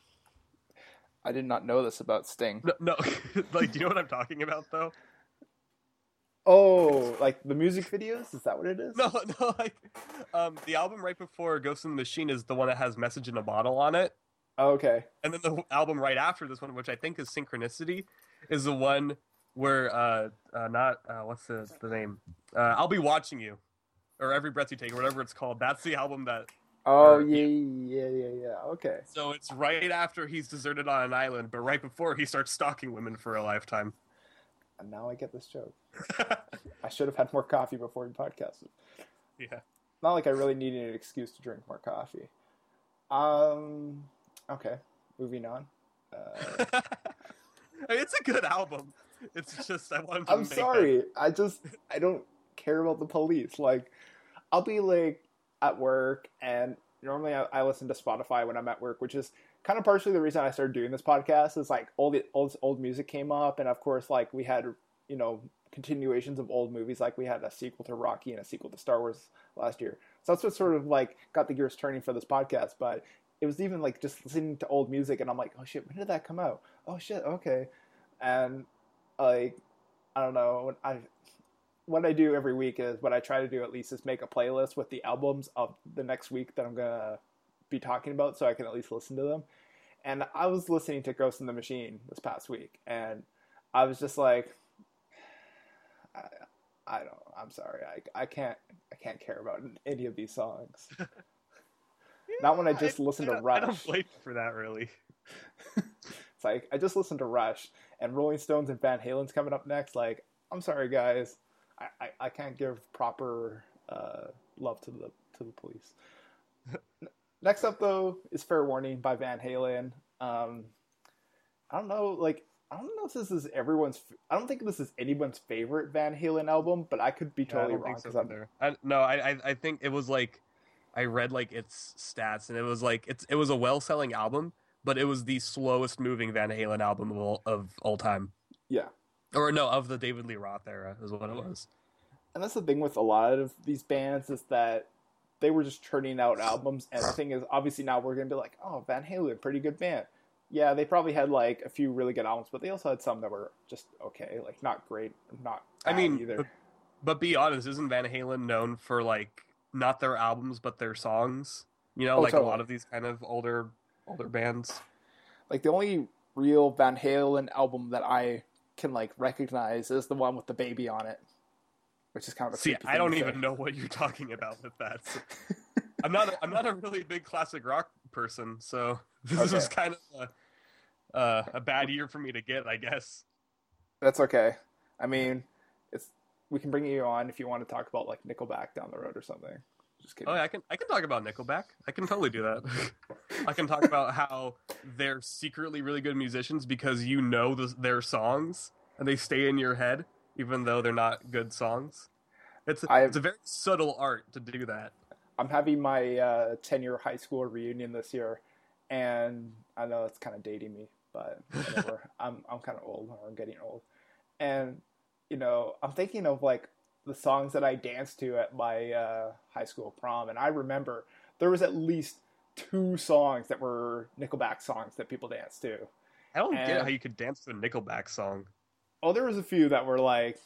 [SPEAKER 8] I did not know this about Sting.
[SPEAKER 9] No, no. like, do you know what I'm talking about though?
[SPEAKER 8] Oh, like the music videos? Is that what it is?
[SPEAKER 9] No, no. Like, um, the album right before Ghost in the Machine is the one that has "Message in a Bottle" on it,
[SPEAKER 8] Oh, okay.
[SPEAKER 9] and then the album right after this one, which I think is Synchronicity, is the one where uh, uh not uh, what's the the name? Uh, I'll be watching you, or Every Breath You Take, or whatever it's called. That's the album that.
[SPEAKER 8] Oh
[SPEAKER 9] Or-
[SPEAKER 8] yeah, yeah, yeah, yeah. Okay.
[SPEAKER 9] So it's right after he's deserted on an island, but right before he starts stalking women for a lifetime.
[SPEAKER 8] And now I get this joke. I should have had more coffee before we podcasted.
[SPEAKER 9] yeah.
[SPEAKER 8] Not like I really needed an excuse to drink more coffee. Um. Okay. Moving on. Uh,
[SPEAKER 9] I mean, it's a good album. It's just I wanted to.
[SPEAKER 8] I'm sorry. I just I don't care about the police. Like, I'll be like at work, and normally I, I listen to Spotify when I'm at work, which is kind of partially the reason I started doing this podcast. Is like all the old old music came up, and of course, like we had you know continuations of old movies. Like we had a sequel to Rocky and a sequel to Star Wars last year. So that's what sort of like got the gears turning for this podcast. But it was even like just listening to old music, and I'm like, oh shit, when did that come out? Oh shit, okay, and like I don't know I what I do every week is what I try to do at least is make a playlist with the albums of the next week that I'm gonna be talking about, so I can at least listen to them. And I was listening to Ghost in the Machine this past week, and I was just like, I, I don't. I'm sorry. I I can't I can't care about any of these songs. Not when I just listen to
[SPEAKER 9] I don't-
[SPEAKER 8] Rush.
[SPEAKER 9] I don't blame for that, really.
[SPEAKER 8] It's like I just listened to Rush and Rolling Stones and Van Halen's coming up next. Like, I'm sorry guys, I, I, can't give proper uh, love to the to the police. next up though is Fair Warning by Van Halen. Um, I don't know, like I don't know if this is everyone's. I don't think this is anyone's favorite Van Halen album, but I could be
[SPEAKER 9] Yeah,
[SPEAKER 8] totally
[SPEAKER 9] don't
[SPEAKER 8] wrong
[SPEAKER 9] so either. I, no, I, I I think it was like I read like its stats and it was like it's it was a well selling album, but it was the slowest moving Van Halen album of all of all time.
[SPEAKER 8] yeah.
[SPEAKER 9] Or no, of the David Lee Roth era is what it was.
[SPEAKER 8] and that's the thing with a lot of these bands is that they were just churning out albums and the thing is obviously now we're gonna be like oh van halen pretty good band yeah they probably had like a few really good albums but they also had some that were just okay like not great not
[SPEAKER 9] I mean,
[SPEAKER 8] either
[SPEAKER 9] but, but be honest, isn't Van Halen known for like not their albums but their songs? You know,
[SPEAKER 8] Oh,
[SPEAKER 9] like a lot of these kind of older older bands.
[SPEAKER 8] like the only real van halen album that i can like recognize is the one with the baby on it which is kind of a
[SPEAKER 9] See, I don't even know what you're talking about with that. So- I'm not. A, I'm not a really big classic rock person, so this
[SPEAKER 8] Okay.
[SPEAKER 9] was kind of a, uh, a bad year for me to get, I guess.
[SPEAKER 8] That's okay. I mean, it's we can bring you on if you want to talk about like Nickelback down the road or something. Just kidding.
[SPEAKER 9] Oh, yeah, I can. I can talk about Nickelback. I can totally do that. I can talk about how they're secretly really good musicians because you know the, their songs and they stay in your head, even though they're not good songs. It's a, it's a very subtle art to do that.
[SPEAKER 8] I'm having my uh, 10 year high school reunion this year, and I know it's kind of dating me, but whatever. I'm I'm kind of old, or I'm getting old, and you know I'm thinking of like the songs that I danced to at my uh, high school prom, and I remember there was at least two songs that were Nickelback songs that people danced to.
[SPEAKER 9] I don't get how you could dance to a Nickelback song.
[SPEAKER 8] Oh, there was a few that were like,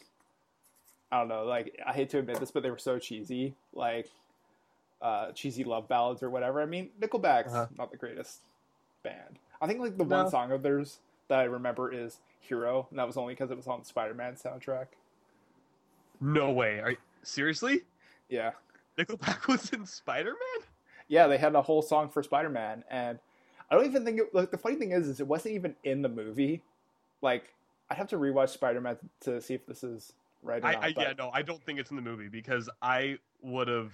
[SPEAKER 8] I don't know, like I hate to admit this, but they were so cheesy, like uh, cheesy love ballads or whatever. I mean, Nickelback's
[SPEAKER 9] Uh-huh.
[SPEAKER 8] not the greatest band. I think like the
[SPEAKER 9] No.
[SPEAKER 8] one song of theirs that I remember is "Hero," and that was only because it was on the Spider-Man soundtrack.
[SPEAKER 9] No way. Are you, seriously?
[SPEAKER 8] Yeah,
[SPEAKER 9] Nickelback was in Spider Man?
[SPEAKER 8] yeah, they had a whole song for Spider-Man, and I don't even think it. Like the funny thing is, is it wasn't even in the movie. Like I'd have to rewatch Spider-Man to see if this is right. Or
[SPEAKER 9] I,
[SPEAKER 8] not,
[SPEAKER 9] I yeah no, I don't think it's in the movie because I would have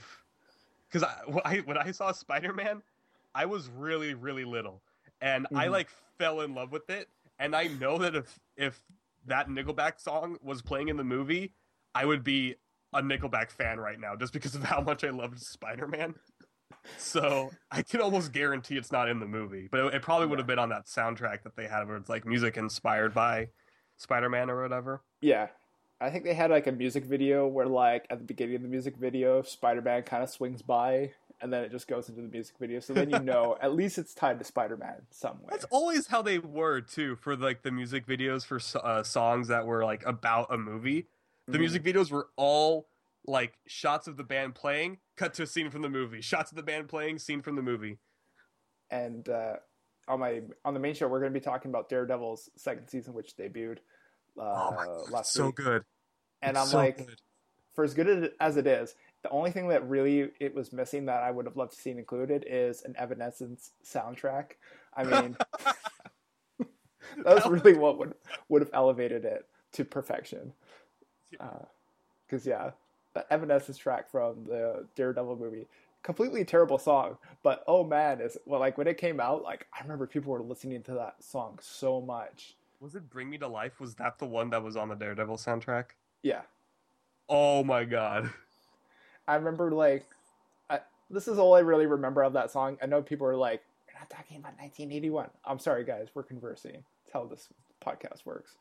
[SPEAKER 9] because I, when I when I saw Spider Man, I was really really little, and I
[SPEAKER 8] Mhm.
[SPEAKER 9] like fell in love with it, and I know that if if that Nickelback song was playing in the movie, I would be a Nickelback fan right now just because of how much I loved Spider Man. So I can almost guarantee it's not in the movie, but it, it probably would have been on that soundtrack that they had, where it's like music inspired by Spider Man or whatever.
[SPEAKER 8] Yeah. I think they had like a music video where like at the beginning of the music video, Spider-Man kind of swings by and then it just goes into the music video. So then you know at least it's tied to Spider Man somewhere.
[SPEAKER 9] That's always how they were too for like the music videos for uh, songs that were like about a movie. The
[SPEAKER 8] Mhm.
[SPEAKER 9] music videos were all like shots of the band playing, cut to a scene from the movie. Shots of the band playing, scene from the movie.
[SPEAKER 8] and uh, on my on the main show, we're going to be talking about Daredevil's second season, which debuted uh, last
[SPEAKER 9] so
[SPEAKER 8] week.
[SPEAKER 9] good.
[SPEAKER 8] And
[SPEAKER 9] It's
[SPEAKER 8] I'm
[SPEAKER 9] so
[SPEAKER 8] like,
[SPEAKER 9] good.
[SPEAKER 8] for as good as it is, the only thing that really it was missing that I would have loved to see included is an Evanescence soundtrack. I mean, that was really what would would have elevated it to perfection. Because yeah, the Evanescence track from the Daredevil movie, completely terrible song, but oh man, is well like when it came out, like I remember people were listening to that song so much.
[SPEAKER 9] Was it Bring Me to Life? Was that the one that was on the Daredevil soundtrack?
[SPEAKER 8] Yeah,
[SPEAKER 9] Oh my god.
[SPEAKER 8] I remember like, I, this is all I really remember of that song. I know people are like, "You're not talking about 1981." I'm sorry, guys. We're conversing. That's how this podcast works.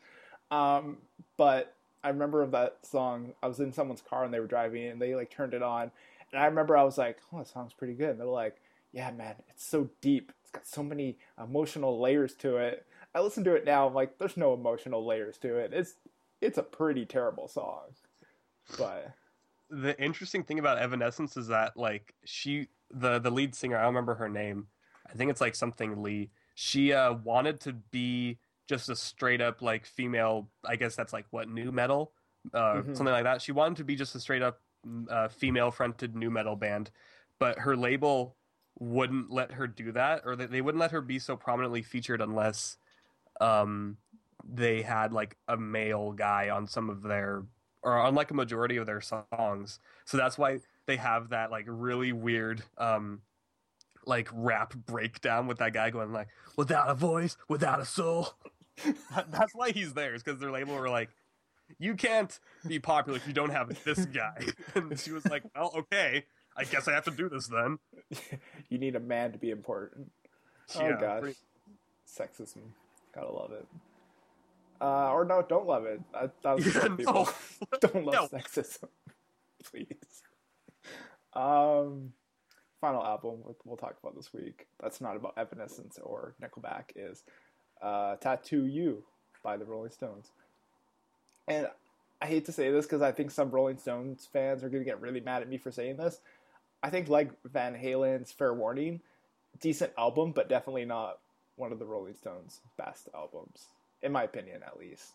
[SPEAKER 8] Um, but I remember of that song. I was in someone's car and they were driving, and they like turned it on, and I remember I was like, "Oh, that song's pretty good." And they're like, "Yeah, man, it's so deep. It's got so many emotional layers to it." I listen to it now. I'm like, "There's no emotional layers to it. It's it's a pretty terrible song." But
[SPEAKER 9] the interesting thing about Evanescence is that like she the the lead singer, I don't remember her name. I think it's like something Lee. She uh wanted to be just a straight up like female, I guess that's like what nu metal uh
[SPEAKER 8] Mhm.
[SPEAKER 9] something like that. She wanted to be just a straight up uh, female fronted nu metal band, but her label wouldn't let her do that or they, they wouldn't let her be so prominently featured unless um they had like a male guy on some of their or on like a majority of their songs. So that's why they have that like really weird um like rap breakdown with that guy going like without a voice, without a soul. That- that's why he's there, is because their label were like, you can't be popular if you don't have this guy. And she was like, well, okay, I guess I have to do this then.
[SPEAKER 8] you need a man to be important. Oh
[SPEAKER 9] Yeah,
[SPEAKER 8] gosh,
[SPEAKER 9] pretty-
[SPEAKER 8] sexism. Gotta love it. Uh, or no, don't love it. That, that was
[SPEAKER 9] Yeah, no.
[SPEAKER 8] don't love
[SPEAKER 9] No.
[SPEAKER 8] sexism, please. Um, final album we'll talk about this week. That's not about Evanescence or Nickelback. Is uh, "Tattoo You" by the Rolling Stones. And I hate to say this because I think some Rolling Stones fans are going to get really mad at me for saying this. I think like Van Halen's "Fair Warning," decent album, but definitely not one of the Rolling Stones' best albums, in my opinion, at least.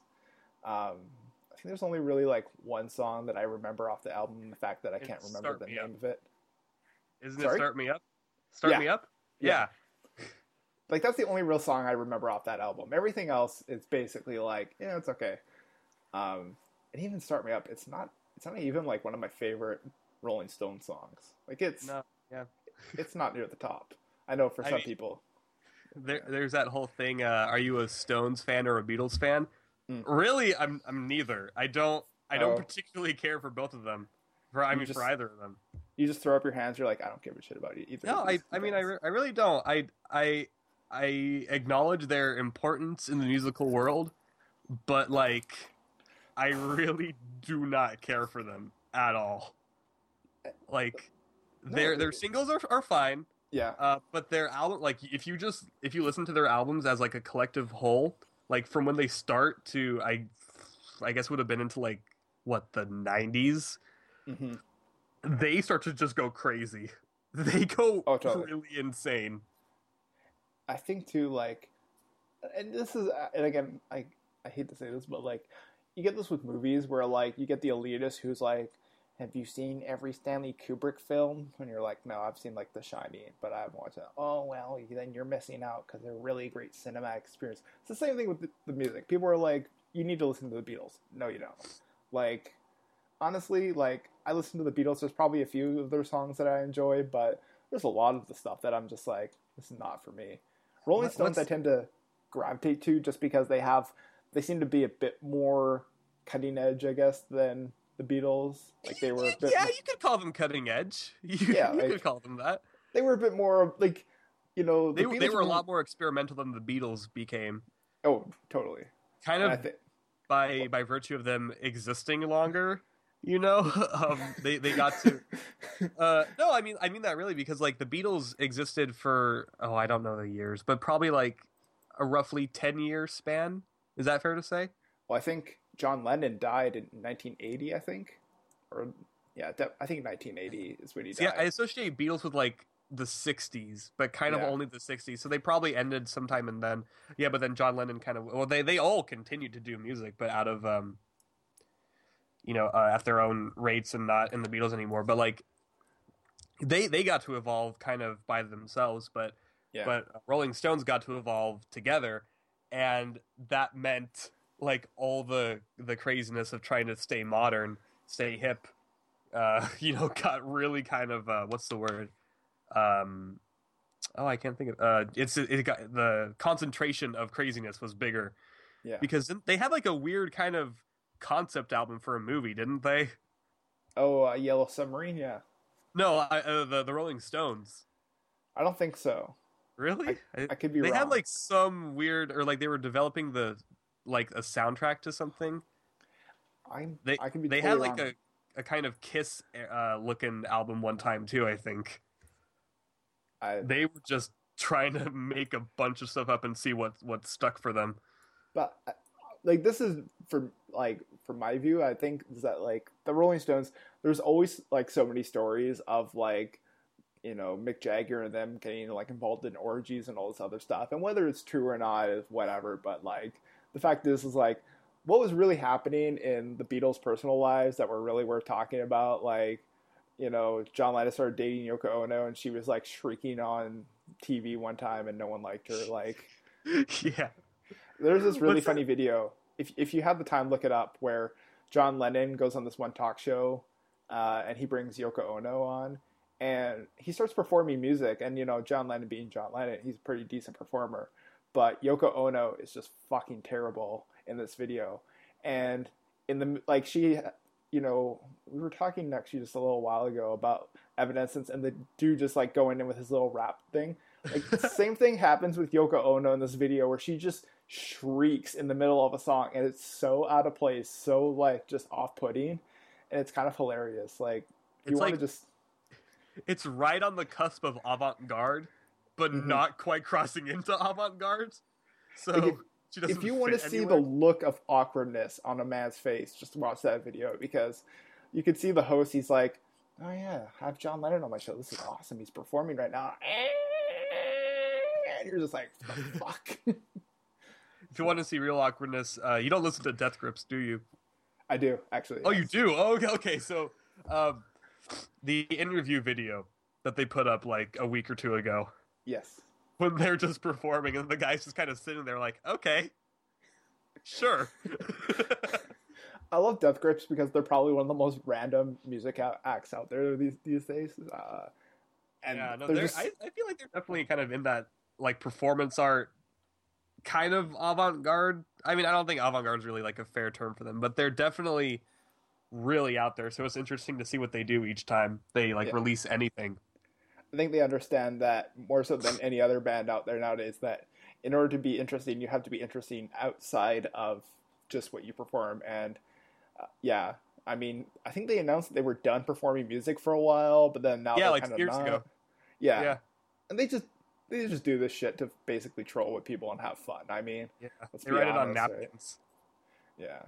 [SPEAKER 8] Um, I think there's only really like one song that I remember off the album, and the fact that I can't remember the name
[SPEAKER 9] Up.
[SPEAKER 8] of it.
[SPEAKER 9] Isn't
[SPEAKER 8] Sorry?
[SPEAKER 9] it Start Me Up? Start
[SPEAKER 8] Yeah.
[SPEAKER 9] Me Up?
[SPEAKER 8] Yeah.
[SPEAKER 9] Yeah.
[SPEAKER 8] Like that's the only real song I remember off that album. Everything else is basically like, yeah, it's okay. Um, and even "Start Me Up," it's not. It's not even like one of my favorite Rolling Stone songs. Like it's
[SPEAKER 9] No, yeah.
[SPEAKER 8] it's not near the top. I know for
[SPEAKER 9] I
[SPEAKER 8] some
[SPEAKER 9] mean-
[SPEAKER 8] people.
[SPEAKER 9] There, there's that whole thing. Uh, are you a Stones fan or a Beatles fan?
[SPEAKER 8] Mm.
[SPEAKER 9] Really, I'm. I'm neither. I don't. I don't
[SPEAKER 8] Oh.
[SPEAKER 9] particularly care for both of them. For I
[SPEAKER 8] You
[SPEAKER 9] mean,
[SPEAKER 8] just-
[SPEAKER 9] for either of them.
[SPEAKER 8] You just throw up your hands. You're like, I don't give a shit about you either.
[SPEAKER 9] No, I. I mean, I, re- I really don't. I. I. I acknowledge their importance in the musical world, but like, I really do not care for them at all. Like, their their singles are are fine.
[SPEAKER 8] yeah.
[SPEAKER 9] Uh, but their album, like, if you just if you listen to their albums as like a collective whole, like from when they start to I, I guess would have been into like what the '90s,
[SPEAKER 8] hmm
[SPEAKER 9] they start to just go crazy. They go
[SPEAKER 8] Oh, totally.
[SPEAKER 9] really insane.
[SPEAKER 8] I think too, like, and this is, and again, I I hate to say this, but like, you get this with movies where like you get the elitist who's like, "Have you seen every Stanley Kubrick film?" And you're like, "No, I've seen like The Shining, but I haven't watched it." Oh well, then you're missing out because they're really great cinematic experience. It's the same thing with the, the music. People are like, "You need to listen to the Beatles." No, you don't. Like, honestly, like I listen to the Beatles. There's probably a few of their songs that I enjoy, but there's a lot of the stuff that I'm just like, this is not for me. Rolling Stones, I tend to gravitate to just because they have, they seem to be a bit more cutting edge, I guess, than the Beatles. Like they were a bit,
[SPEAKER 9] yeah, you could call them cutting edge. You,
[SPEAKER 8] Yeah,
[SPEAKER 9] you
[SPEAKER 8] like-
[SPEAKER 9] could call them that.
[SPEAKER 8] they were a bit more like, you know,
[SPEAKER 9] They
[SPEAKER 8] the
[SPEAKER 9] they
[SPEAKER 8] Beatles
[SPEAKER 9] were a lot more experimental than the Beatles became.
[SPEAKER 8] Oh, totally.
[SPEAKER 9] Kind of
[SPEAKER 8] think
[SPEAKER 9] by by virtue of them existing longer You know, um, they they got to. Uh, no, I mean I mean that really because like the Beatles existed for oh I don't know the years, but probably like a roughly ten year span. Is that fair to say?
[SPEAKER 8] Well, I think John Lennon died in 1980. I think, or yeah, de- I think 1980 is when he died.
[SPEAKER 9] I associate Beatles with like the '60s, but kind of
[SPEAKER 8] Yeah.
[SPEAKER 9] only the '60s. So they probably ended sometime and then. Yeah, but then John Lennon kind of well they they all continued to do music, but out of um, you know, uh, at their own rates and not in the Beatles anymore. But like, they they got to evolve kind of by themselves, but
[SPEAKER 8] yeah.
[SPEAKER 9] but Rolling Stones got to evolve together, and that meant like all the the craziness of trying to stay modern, stay hip. Uh, you know, got really kind of uh, what's the word? Um, oh, I can't think of. Uh, it's it got the concentration of craziness was bigger
[SPEAKER 8] yeah.
[SPEAKER 9] because they had like a weird kind of concept album for a movie, didn't they?
[SPEAKER 8] Oh, uh, Yellow Submarine. Yeah.
[SPEAKER 9] No, I, uh, the the Rolling Stones.
[SPEAKER 8] I don't think so.
[SPEAKER 9] Really?
[SPEAKER 8] I could be
[SPEAKER 9] they
[SPEAKER 8] wrong.
[SPEAKER 9] had like some weird or like they were developing the like a soundtrack to something
[SPEAKER 8] I'm,
[SPEAKER 9] they
[SPEAKER 8] I could be.
[SPEAKER 9] they
[SPEAKER 8] totally
[SPEAKER 9] had like
[SPEAKER 8] wrong.
[SPEAKER 9] a, a kind of kiss uh looking album one time too i think
[SPEAKER 8] I,
[SPEAKER 9] they were just trying to make a bunch of stuff up and see what what stuck for them
[SPEAKER 8] but uh, like this is for like from my view i think is that like the rolling stones there's always like so many stories of like you know mick jagger and them getting like involved in orgies and all this other stuff. And whether it's true or not is whatever but like the fact is is like what was really happening in the beatles personal lives that were really worth talking about like you know john lennon started dating yoko ono and she was like shrieking on tv one time and no one liked her like
[SPEAKER 9] yeah
[SPEAKER 8] there's this really
[SPEAKER 9] What's that?
[SPEAKER 8] funny video. If if you have the time, look it up. Where John Lennon goes on this one talk show, uh, and he brings Yoko Ono on, and he starts performing music. And you know, John Lennon being John Lennon, he's a pretty decent performer, but Yoko Ono is just fucking terrible in this video. And in the like, she, you know, we were talking actually just a little while ago about Evanescence, and the dude just like going in with his little rap thing. Like same thing happens with Yoko Ono in this video where she just shrieks in the middle of a song and it's so out of place, so like just off putting, and it's kind of hilarious. Like you
[SPEAKER 9] It's
[SPEAKER 8] want
[SPEAKER 9] like-
[SPEAKER 8] to just
[SPEAKER 9] it's right on the cusp of avant-garde but
[SPEAKER 8] Mhm.
[SPEAKER 9] not quite crossing into avant-garde so
[SPEAKER 8] Like, if-
[SPEAKER 9] she doesn't
[SPEAKER 8] if you want to see
[SPEAKER 9] anywhere.
[SPEAKER 8] the look of awkwardness on a man's face, just watch that video because you can see the host. He's like, "Oh yeah, I have John Lennon on my show. This is awesome. He's performing right now." And you're just like, "The "Fuck."
[SPEAKER 9] if you want to see real awkwardness uh, you don't listen to death grips do you
[SPEAKER 8] I do actually.
[SPEAKER 9] Oh, you do? Oh, okay, okay. So, um, the interview video that they put up like a week or two ago,
[SPEAKER 8] Yes.
[SPEAKER 9] when they're just performing, and the guy's just kind of sitting there, like, okay, sure.
[SPEAKER 8] I love Death Grips because they're probably one of the most random music acts out there these these days. Uh, and
[SPEAKER 9] yeah, no,
[SPEAKER 8] they're
[SPEAKER 9] they're,
[SPEAKER 8] just,
[SPEAKER 9] I, I feel like they're definitely kind of in that like performance art kind of avant-garde. I mean, I don't think avant-garde is really like a fair term for them, but they're definitely really out there. So it's interesting to see what they do each time they like
[SPEAKER 8] Yeah.
[SPEAKER 9] release anything.
[SPEAKER 8] I think they understand that more so than any other band out there nowadays. That in order to be interesting, you have to be interesting outside of just what you perform. And uh, yeah, I mean, I think they announced that they were done performing music for a while, but then now
[SPEAKER 9] Yeah,
[SPEAKER 8] they're
[SPEAKER 9] like
[SPEAKER 8] kind of
[SPEAKER 9] years
[SPEAKER 8] not.
[SPEAKER 9] ago.
[SPEAKER 8] Yeah.
[SPEAKER 9] Yeah.
[SPEAKER 8] and they just they just do this shit to basically troll with people and have fun. I mean,
[SPEAKER 9] Yeah,
[SPEAKER 8] Let's
[SPEAKER 9] they write it on
[SPEAKER 8] honest, right?
[SPEAKER 9] napkins.
[SPEAKER 8] yeah,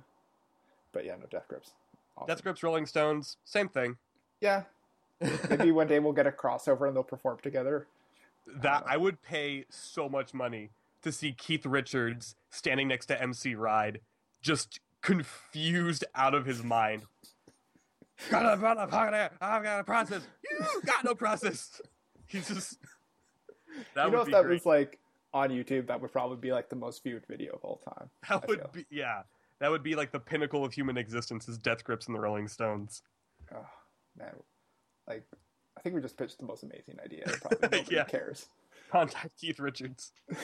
[SPEAKER 8] but yeah, no Death Grips. Awesome.
[SPEAKER 9] Death Grips, Rolling Stones, same thing.
[SPEAKER 8] Yeah, maybe one day we'll get a crossover and they'll perform together.
[SPEAKER 9] That uh, I would pay so much money to see Keith Richards standing next to MC Ride, just confused out of his mind. got a, got a pocket, I've got a process. You got no process. He's just. That
[SPEAKER 8] you know,
[SPEAKER 9] would
[SPEAKER 8] if
[SPEAKER 9] be
[SPEAKER 8] that
[SPEAKER 9] great.
[SPEAKER 8] was like on YouTube, that would probably be like the most viewed video of all time. I
[SPEAKER 9] that would
[SPEAKER 8] feel.
[SPEAKER 9] be yeah. That would be like the pinnacle of human existence is Death Grips and the Rolling Stones.
[SPEAKER 8] Oh, man, like I think we just pitched the most amazing idea. Probably
[SPEAKER 9] Yeah.
[SPEAKER 8] cares.
[SPEAKER 9] Contact Keith Richards.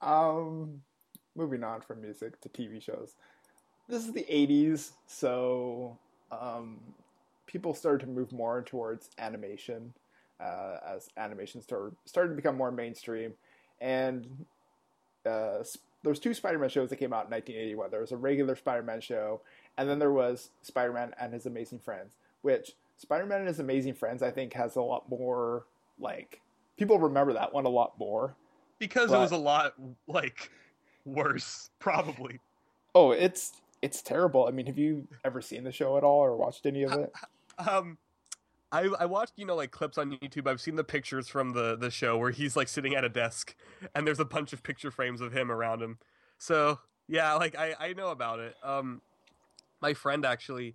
[SPEAKER 8] Um, moving on from music to TV shows. This is the '80s, so um, people started to move more towards animation uh, as animation started started to become more mainstream. And uh, s- there's two Spider-Man shows that came out in 1981. There was a regular Spider-Man show, and then there was Spider-Man and His Amazing Friends, which Spider-Man and His Amazing Friends I think has a lot more like people remember that one a lot more.
[SPEAKER 9] because
[SPEAKER 8] But-
[SPEAKER 9] it was a lot like worse, probably.
[SPEAKER 8] Oh, it's it's terrible. I mean, have you ever seen the show at all or watched any of it?
[SPEAKER 9] Um, I I watched you know like clips on YouTube. I've seen the pictures from the the show where he's like sitting at a desk, and there's a bunch of picture frames of him around him. So yeah, like I I know about it. Um, my friend actually,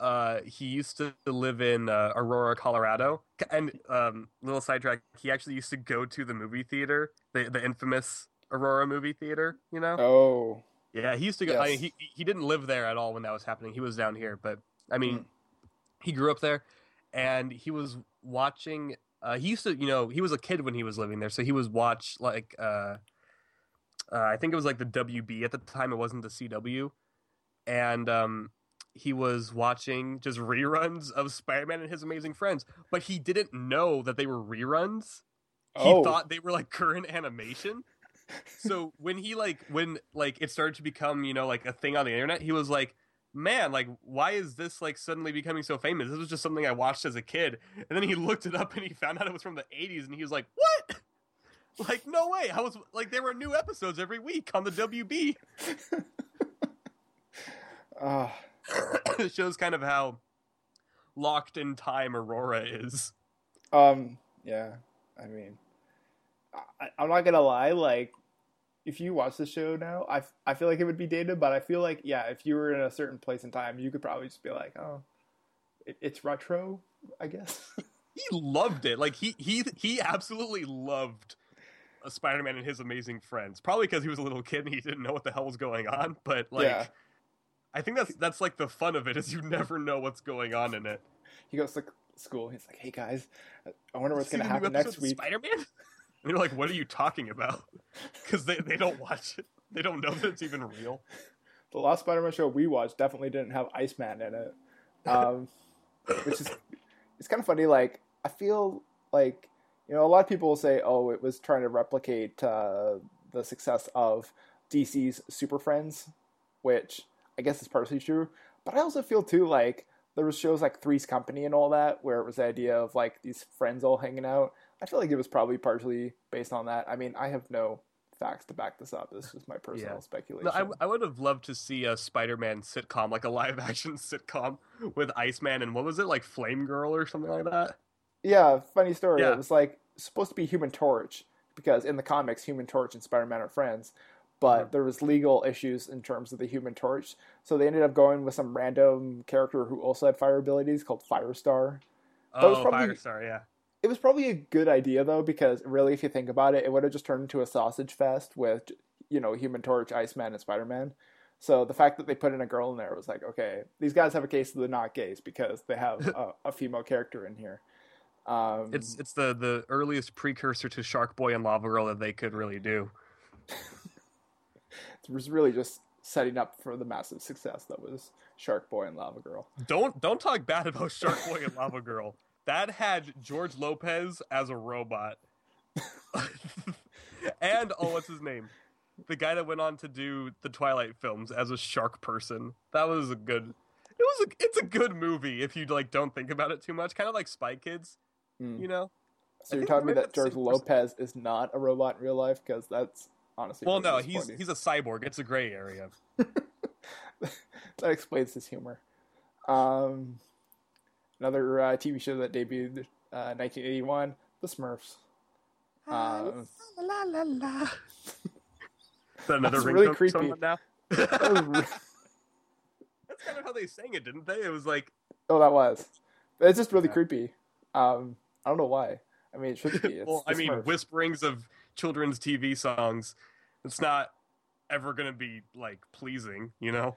[SPEAKER 9] uh, he used to live in uh, Aurora, Colorado, and um, little sidetrack, he actually used to go to the movie theater, the the infamous Aurora movie theater. You know.
[SPEAKER 8] Oh,
[SPEAKER 9] Yeah, he used to go. I
[SPEAKER 8] Yes.
[SPEAKER 9] mean, he he didn't live there at all when that was happening. He was down here, but I mean,
[SPEAKER 8] Mm.
[SPEAKER 9] he grew up there, and he was watching. Uh, he used to, you know, he was a kid when he was living there, so he was watch like. Uh, uh, I think it was like the WB at the time. It wasn't the CW, and um, he was watching just reruns of Spider-Man and His Amazing Friends, but he didn't know that they were reruns. He
[SPEAKER 8] Oh.
[SPEAKER 9] thought they were like current animation so when he like when like it started to become you know like a thing on the internet he was like man like why is this like suddenly becoming so famous this was just something i watched as a kid and then he looked it up and he found out it was from the 80s and he was like what like no way i was like there were new episodes every week on the wb
[SPEAKER 8] Ah,
[SPEAKER 9] it shows kind of how locked in time aurora is
[SPEAKER 8] um, yeah. I mean, I, I'm not gonna lie. Like, if you watch the show now, I, I feel like it would be dated, but I feel like yeah, if you were in a certain place in time, you could probably just be like, oh, it, it's retro, I guess.
[SPEAKER 9] he loved it. Like he he he absolutely loved a Spider-Man and his amazing friends. Probably because he was a little kid and he didn't know what the hell was going on. But like,
[SPEAKER 8] Yeah.
[SPEAKER 9] I think that's that's like the fun of it is you never know what's going on in it.
[SPEAKER 8] he goes to school. He's like, hey guys, I wonder what's gonna happen next week.
[SPEAKER 9] Spider-Man. And you're like, what are you talking about? Because they they don't watch it. They don't know that it's even real.
[SPEAKER 8] the last Spider-Man show we watched definitely didn't have Iceman in it, um, which is it's kind of funny. Like I feel like you know a lot of people will say, "Oh, it was trying to replicate uh, the success of DC's Super Friends," which I guess is partially true. But I also feel too like there was shows like Three's Company and all that, where it was the idea of like these friends all hanging out. I feel like it was probably partially based on that. I mean, I have no facts to back this up. This is my personal
[SPEAKER 9] Yeah.
[SPEAKER 8] speculation.
[SPEAKER 9] No, I, I would have loved to see a Spider-Man sitcom, like a live-action sitcom with Iceman and what was it, like Flame Girl or something like that.
[SPEAKER 8] Yeah, funny story.
[SPEAKER 9] Yeah.
[SPEAKER 8] It was like supposed to be Human Torch because in the comics, Human Torch and Spider Man are friends, but
[SPEAKER 9] Mhm.
[SPEAKER 8] there was legal issues in terms of the Human Torch, so they ended up going with some random character who also had fire abilities called Firestar. That was
[SPEAKER 9] Oh,
[SPEAKER 8] probably-
[SPEAKER 9] Firestar, yeah.
[SPEAKER 8] It was probably a good idea though because really, if you think about it, it would have just turned into a sausage fest with you know Human Torch, Iceman, and Spider Man. So the fact that they put in a girl in there was like, okay, these guys have a case of the not gays because they have a, a female character in here. Um,
[SPEAKER 9] It's it's the the earliest precursor to Shark Boy and Lava Girl that they could really do.
[SPEAKER 8] it was really just setting up for the massive success that was Shark Boy and Lava Girl.
[SPEAKER 9] Don't don't talk bad about Shark Boy and Lava Girl. That had George Lopez as a robot. and oh what's his name? The guy that went on to do the Twilight films as a shark person. That was a good it was a it's a good movie if you like don't think about it too much. Kind of like Spy Kids,
[SPEAKER 8] Hmm.
[SPEAKER 9] you know?
[SPEAKER 8] So you're telling me that George Lopez is not a robot in real life? Because that's honestly
[SPEAKER 9] Well
[SPEAKER 8] really
[SPEAKER 9] no, he's he's a cyborg. It's a gray area.
[SPEAKER 8] that explains his humor. Um, another uh, TV show that debuted uh, 1981, The Smurfs. Um,
[SPEAKER 9] la la la. Is that another
[SPEAKER 8] That's really creepy.
[SPEAKER 9] now?
[SPEAKER 8] that was re-
[SPEAKER 9] That's kind of how they sang it, didn't they? It was like
[SPEAKER 8] oh, that was. It's just really
[SPEAKER 9] Yeah.
[SPEAKER 8] creepy. Um, I don't know why. I mean, it should be. It's
[SPEAKER 9] well, I mean,
[SPEAKER 8] Smurfs.
[SPEAKER 9] whisperings of children's TV songs. It's not ever gonna be like pleasing, you know.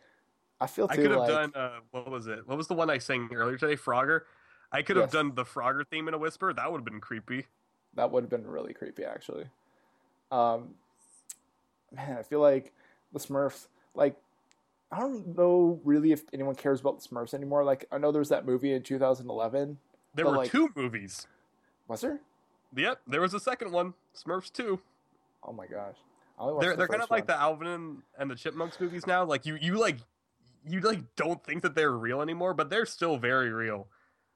[SPEAKER 8] I feel
[SPEAKER 9] I could have
[SPEAKER 8] like
[SPEAKER 9] done uh, what was it? What was the one I sang earlier today? Frogger. I could have
[SPEAKER 8] Yes.
[SPEAKER 9] done the Frogger theme in a whisper. That would have been creepy.
[SPEAKER 8] that would have been really creepy, actually. Um, man, I feel like the Smurfs. Like, I don't know really if anyone cares about the Smurfs anymore. Like, I know there was that movie in 2011.
[SPEAKER 9] There were
[SPEAKER 8] like-
[SPEAKER 9] two movies.
[SPEAKER 8] Was there?
[SPEAKER 9] Yep, there was a second one, Smurfs two.
[SPEAKER 8] Oh my gosh. I only watched
[SPEAKER 9] They're
[SPEAKER 8] the
[SPEAKER 9] they're kind of like the Alvin and, and the Chipmunks movies now. Like you you like you like don't think that they're real anymore, but they're still very real.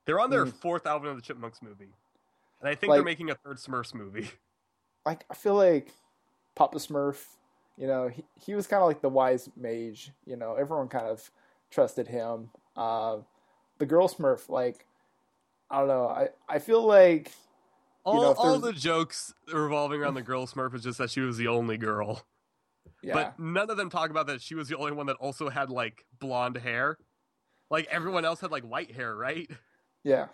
[SPEAKER 9] They're on their
[SPEAKER 8] Mm.
[SPEAKER 9] fourth Alvin and the Chipmunks movie, and I think
[SPEAKER 8] Like-
[SPEAKER 9] they're making a third Smurfs movie.
[SPEAKER 8] like I feel like Papa Smurf, you know, he, he was kind of like the wise mage. You know, everyone kind of trusted him. Uh, the girl Smurf, like, I don't know. I I feel like
[SPEAKER 9] All,
[SPEAKER 8] know,
[SPEAKER 9] all the jokes revolving around the girl Smurf is just that she was the only girl.
[SPEAKER 8] Yeah,
[SPEAKER 9] But none of them talk about that she was the only one that also had like blonde hair. Like everyone else had like white hair, right?
[SPEAKER 8] yeah.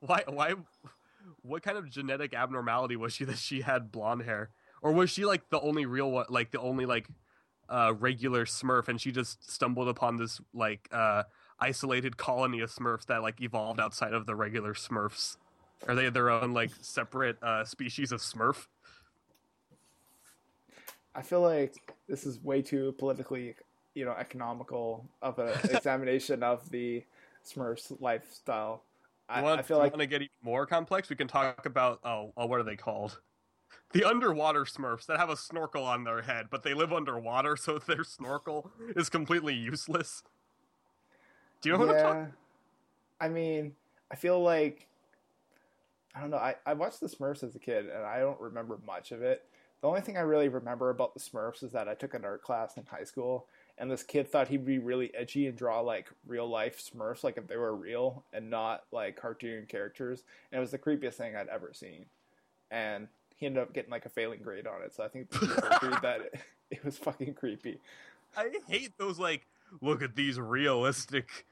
[SPEAKER 9] Why why what kind of genetic abnormality was she that she had blonde hair? Or was she like the only real one like the only like uh regular smurf and she just stumbled upon this like uh isolated colony of smurfs that like evolved outside of the regular smurfs? Are they their own like separate uh species of smurf?
[SPEAKER 8] I feel like this is way too politically, you know, economical of an examination of the Smurfs lifestyle. I,
[SPEAKER 9] want,
[SPEAKER 8] I feel
[SPEAKER 9] you
[SPEAKER 8] like
[SPEAKER 9] want to get even more complex? We can talk about oh, oh, what are they called? The underwater Smurfs that have a snorkel on their head, but they live underwater, so their snorkel is completely useless. Do you know what I'm talking?
[SPEAKER 8] yeah. I mean, I feel like I don't know. I, I watched the Smurfs as a kid, and I don't remember much of it. The only thing I really remember about the Smurfs is that I took an art class in high school, and this kid thought he'd be really edgy and draw like real life Smurfs, like if they were real and not like cartoon characters. And it was the creepiest thing I'd ever seen. And he ended up getting like a failing grade on it. So I think agreed that it, it was fucking creepy.
[SPEAKER 9] I hate those like look at these realistic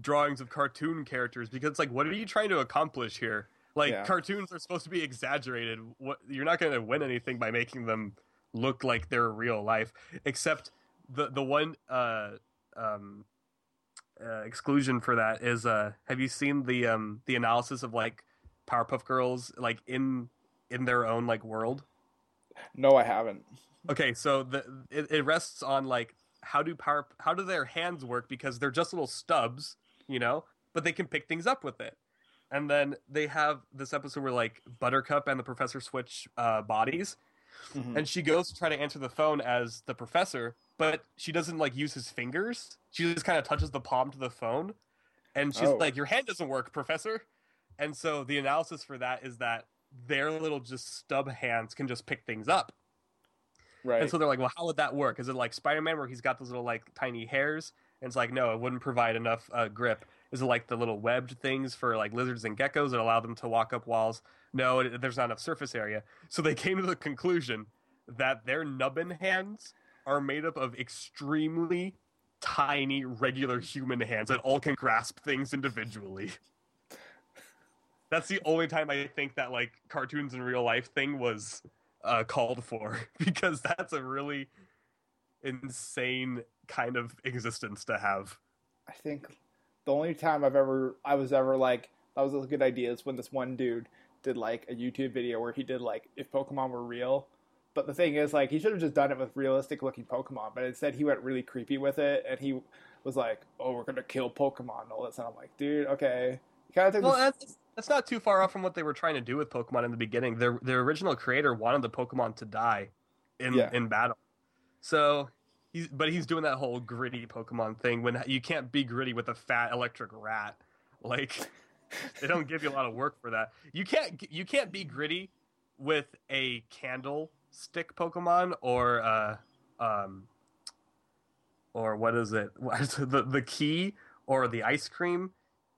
[SPEAKER 9] drawings of cartoon characters because it's like what are you trying to accomplish here? Like
[SPEAKER 8] Yeah.
[SPEAKER 9] cartoons are supposed to be exaggerated. What you're not going to win anything by making them look like they're real life except the the one uh um uh, exclusion for that is uh have you seen the um the analysis of like Powerpuff Girls like in in their own like world?
[SPEAKER 8] No, I haven't.
[SPEAKER 9] Okay, so the it, it rests on like how do power how do their hands work because they're just little stubs, you know, but they can pick things up with it. And then they have this episode where like Buttercup and the professor switch uh, bodies,
[SPEAKER 8] Mhm.
[SPEAKER 9] and she goes to try to answer the phone as the professor, but she doesn't like use his fingers. She just kind of touches the palm to the phone, and she's
[SPEAKER 8] Oh.
[SPEAKER 9] like, "Your hand doesn't work, professor." And so the analysis for that is that their little just stub hands can just pick things up.
[SPEAKER 8] Right.
[SPEAKER 9] And so they're like, well, how would that work? Is it like Spider Man where he's got those little like tiny hairs? And it's like, no, it wouldn't provide enough uh, grip. Is it like the little webbed things for like lizards and geckos that allow them to walk up walls? No, it, there's not enough surface area. So they came to the conclusion that their nubbin hands are made up of extremely tiny regular human hands that all can grasp things individually. That's the only time I think that like cartoons in real life thing was uh, called for because that's a really insane kind of existence to have.
[SPEAKER 8] I think the only time I've ever I was ever like that was a good idea is when this one dude did like a YouTube video where he did like if Pokemon were real. But the thing is like he should have just done it with realistic looking Pokemon, but instead he went really creepy with it and he was like, "Oh, we're gonna kill Pokemon." And all this, and I'm like, "Dude, okay." Kind of
[SPEAKER 9] Well,
[SPEAKER 8] this-
[SPEAKER 9] that's, that's not too far off from what they were trying to do with Pokemon in the beginning. Their their original creator wanted the Pokemon to die in
[SPEAKER 8] Yeah.
[SPEAKER 9] in battle. So he's but he's doing that whole gritty Pokemon thing when you can't be gritty with a fat electric rat. Like they don't give you a lot of work for that. You can't you can't be gritty with a candle stick Pokemon or uh um or what is it? What is it? the the key or the ice cream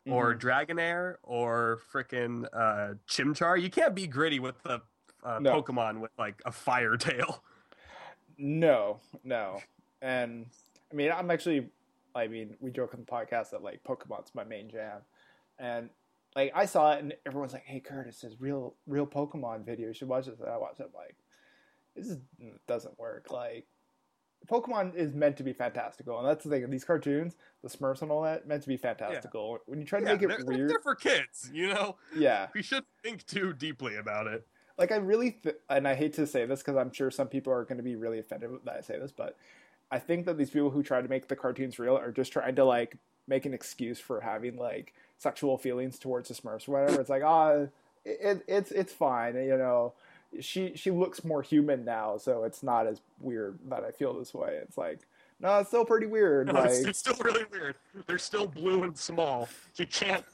[SPEAKER 9] or
[SPEAKER 8] Mhm.
[SPEAKER 9] Dragonair or frickin' uh, Chimchar. You can't be gritty with the uh,
[SPEAKER 8] No.
[SPEAKER 9] Pokemon with like a fire tail.
[SPEAKER 8] No, no. And I mean, I'm actually, I mean, we joke on the podcast that like Pokemon's my main jam. And like, I saw it and everyone's like, hey, Curtis, this real, real Pokemon video. You should watch this. And I watched it. I'm like, this is, mm, doesn't work. Like, Pokemon is meant to be fantastical. And that's the thing. These cartoons, the Smurfs and all that, meant to be fantastical. When you try to
[SPEAKER 9] Yeah,
[SPEAKER 8] make it
[SPEAKER 9] they're-
[SPEAKER 8] weird,
[SPEAKER 9] they're for kids, you know.
[SPEAKER 8] yeah.
[SPEAKER 9] We should think too deeply about it.
[SPEAKER 8] like I really th- and I hate to say this because I'm sure some people are going to be really offended that I say this, but I think that these people who try to make the cartoons real are just trying to like make an excuse for having like sexual feelings towards the Smurfs or whatever. It's like ah, it, it's it's fine, you know. She she looks more human now, so it's not as weird that I feel this way. It's like No, it's still pretty weird.
[SPEAKER 9] No,
[SPEAKER 8] like,
[SPEAKER 9] it's, it's still really weird. They're still blue and small. You can't.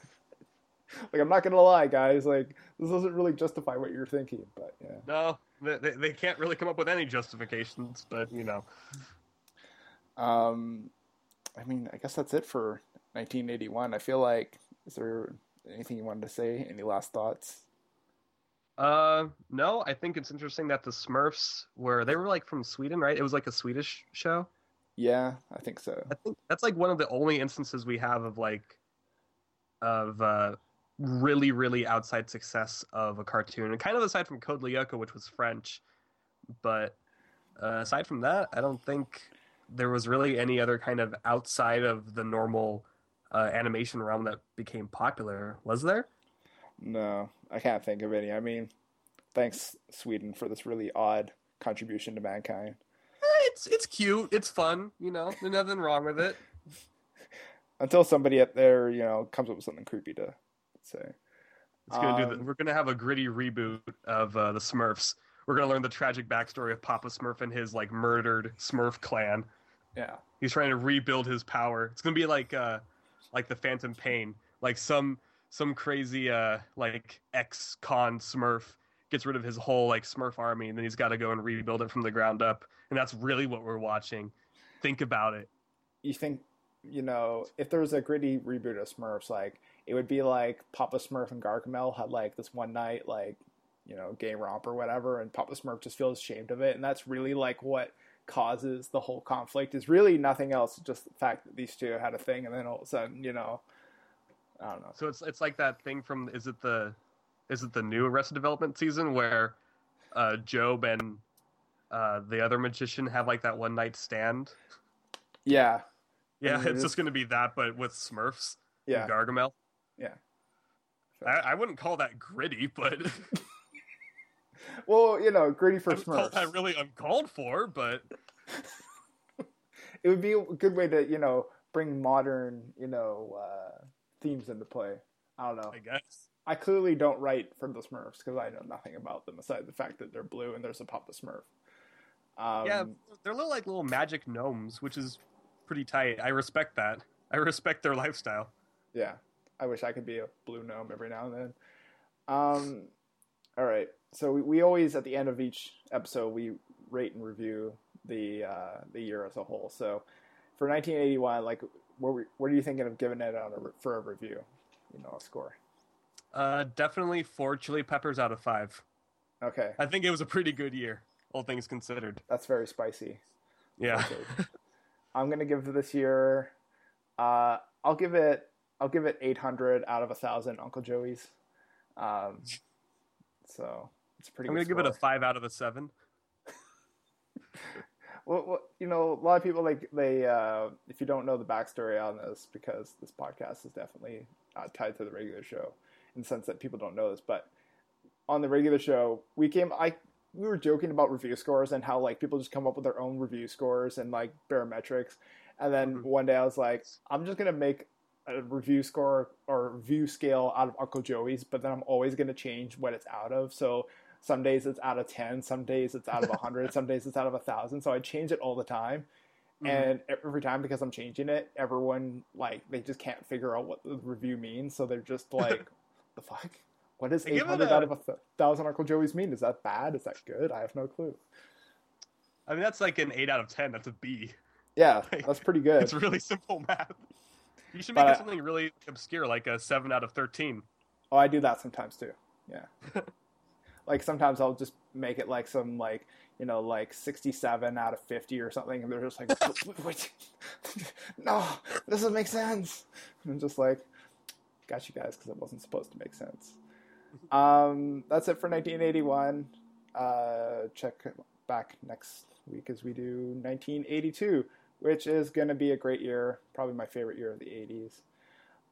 [SPEAKER 8] like I'm not gonna lie, guys. Like this doesn't really justify what you're thinking, but yeah.
[SPEAKER 9] No, they, they can't really come up with any justifications. But you know,
[SPEAKER 8] Um, I mean, I guess that's it for 1981. I feel like is there anything you wanted to say? Any last thoughts?
[SPEAKER 9] uh, no, I think it's interesting that the Smurfs were they were like from Sweden, right? It was like a Swedish show.
[SPEAKER 8] Yeah, I think so.
[SPEAKER 9] I think that's like one of the only instances we have of like of uh really really outside success of a cartoon and kind of aside from Code Lyoko which was French but uh, aside from that I don't think there was really any other kind of outside of the normal uh, animation realm that became popular was there
[SPEAKER 8] No, I can't think of any. I mean, thanks Sweden for this really odd contribution to mankind.
[SPEAKER 9] Eh, it's it's cute it's fun you know there's nothing wrong with it
[SPEAKER 8] Until somebody up there, you know, comes up with something creepy to say.
[SPEAKER 9] It's gonna do.
[SPEAKER 8] Um,
[SPEAKER 9] The, we're gonna have a gritty reboot of uh, the Smurfs. We're gonna learn the tragic backstory of Papa Smurf and his like murdered Smurf clan.
[SPEAKER 8] Yeah.
[SPEAKER 9] He's trying to rebuild his power. It's gonna be like uh, like the Phantom Pain, like some some crazy uh like ex con Smurf gets rid of his whole like Smurf army, and then he's got to go and rebuild it from the ground up. And that's really what we're watching. Think about it.
[SPEAKER 8] you think you know if there was a gritty reboot of Smurfs, like it would be like Papa Smurf and Gargamel had like this one night like you know gay romp or whatever, and Papa Smurf just feels ashamed of it, and that's really like what causes the whole conflict. Is really nothing else, just the fact that these two had a thing, and then all of a sudden you know I don't know.
[SPEAKER 9] So it's it's like that thing from is it the is it the new Arrested Development season where uh, Gob and uh, the other magician have like that one night stand?
[SPEAKER 8] Yeah,
[SPEAKER 9] Yeah, it's just gonna be that, but with Smurfs. and
[SPEAKER 8] yeah,
[SPEAKER 9] Gargamel.
[SPEAKER 8] yeah.
[SPEAKER 9] I, I wouldn't call that gritty, but
[SPEAKER 8] Well, you know, gritty for
[SPEAKER 9] I would call
[SPEAKER 8] Smurfs.
[SPEAKER 9] that really uncalled for. But
[SPEAKER 8] it would be a good way to you know bring modern you know uh, themes into play. I don't know.
[SPEAKER 9] I guess
[SPEAKER 8] I clearly don't write for the Smurfs because I know nothing about them aside the fact that they're blue and there's a Papa Smurf. Um,
[SPEAKER 9] yeah, they're little like little magic gnomes, which is pretty tight. I respect that. I respect their lifestyle.
[SPEAKER 8] yeah. I wish I could be a blue gnome every now and then. Um, all right. So we, we always at the end of each episode we rate and review the uh, the year as a whole. So for 1981, like what were, what are you thinking of giving it on a, for a review? You know, a score.
[SPEAKER 9] Uh, definitely four chili peppers out of five.
[SPEAKER 8] Okay,
[SPEAKER 9] I think it was a pretty good year, all things considered.
[SPEAKER 8] that's very spicy.
[SPEAKER 9] Yeah.
[SPEAKER 8] I'm gonna give this year. Uh, I'll give it. I'll give it 800 out of a thousand Uncle Joey's. Um, so it's a pretty.
[SPEAKER 9] I'm
[SPEAKER 8] good
[SPEAKER 9] gonna give it a five out of a seven.
[SPEAKER 8] Well, well, you know, a lot of people like they. Uh, if you don't know the backstory on this, because this podcast is definitely uh, tied to the regular show, in the sense that people don't know this, but on the regular show, we came. I we were joking about review scores and how like people just come up with their own review scores and like barometrics, and then
[SPEAKER 9] Mhm.
[SPEAKER 8] one day I was like, I'm just gonna make a review score or review scale out of Uncle Joey's, but then I'm always gonna change what it's out of. So some days it's out of 10 some days it's out of 100 some days it's out of a thousand. So i change it all the time.
[SPEAKER 9] Mhm.
[SPEAKER 8] and every time because i'm changing it everyone like they just can't figure out what the review means. So they're just like the fuck? What does
[SPEAKER 9] I give it
[SPEAKER 8] 800
[SPEAKER 9] a-
[SPEAKER 8] out of a thousand uncle joey's mean? Is that bad? Is that good? I have no clue.
[SPEAKER 9] I mean, that's like an eight out of ten. That's a B.
[SPEAKER 8] yeah
[SPEAKER 9] Like,
[SPEAKER 8] that's pretty good.
[SPEAKER 9] It's really simple math. You should make
[SPEAKER 8] I-
[SPEAKER 9] it something really obscure, like a seven out of thirteen.
[SPEAKER 8] oh i do that sometimes too. Yeah like sometimes i'll just make it like some like you know like 67 out of 50 or something and they're just like "Wait, no this doesn't make sense. And i'm just like got you guys because it wasn't supposed to make sense. Um that's it for 1981 uh check back next week as we do 1982 which is going to be a great year probably my favorite year of the 80s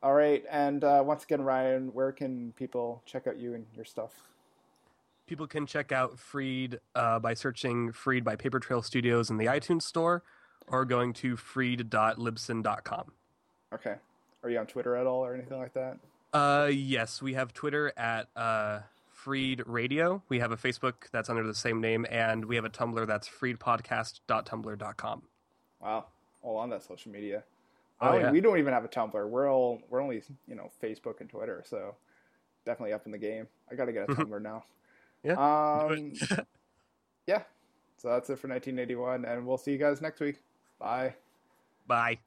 [SPEAKER 8] all right and uh, once again ryan where can people check out you and your stuff
[SPEAKER 9] people can check out Freed uh, by searching Freed by Paper Trail Studios in the iTunes Store or going to freed.libsyn.com.
[SPEAKER 8] Okay. Are you on Twitter at all or anything like that?
[SPEAKER 9] Uh, yes, we have Twitter at uh, Freed Radio. We have a Facebook that's under the same name, and we have a Tumblr that's freedpodcast.tumblr.com.
[SPEAKER 8] Wow, all on that social media.
[SPEAKER 9] Oh,
[SPEAKER 8] I
[SPEAKER 9] yeah.
[SPEAKER 8] We don't even have a Tumblr. We're all we're only you know Facebook and Twitter, so definitely up in the game. I got to get a Tumblr now.
[SPEAKER 9] Yeah.
[SPEAKER 8] Um, yeah. So that's it for 1981, and we'll see you guys next week. Bye.
[SPEAKER 9] Bye.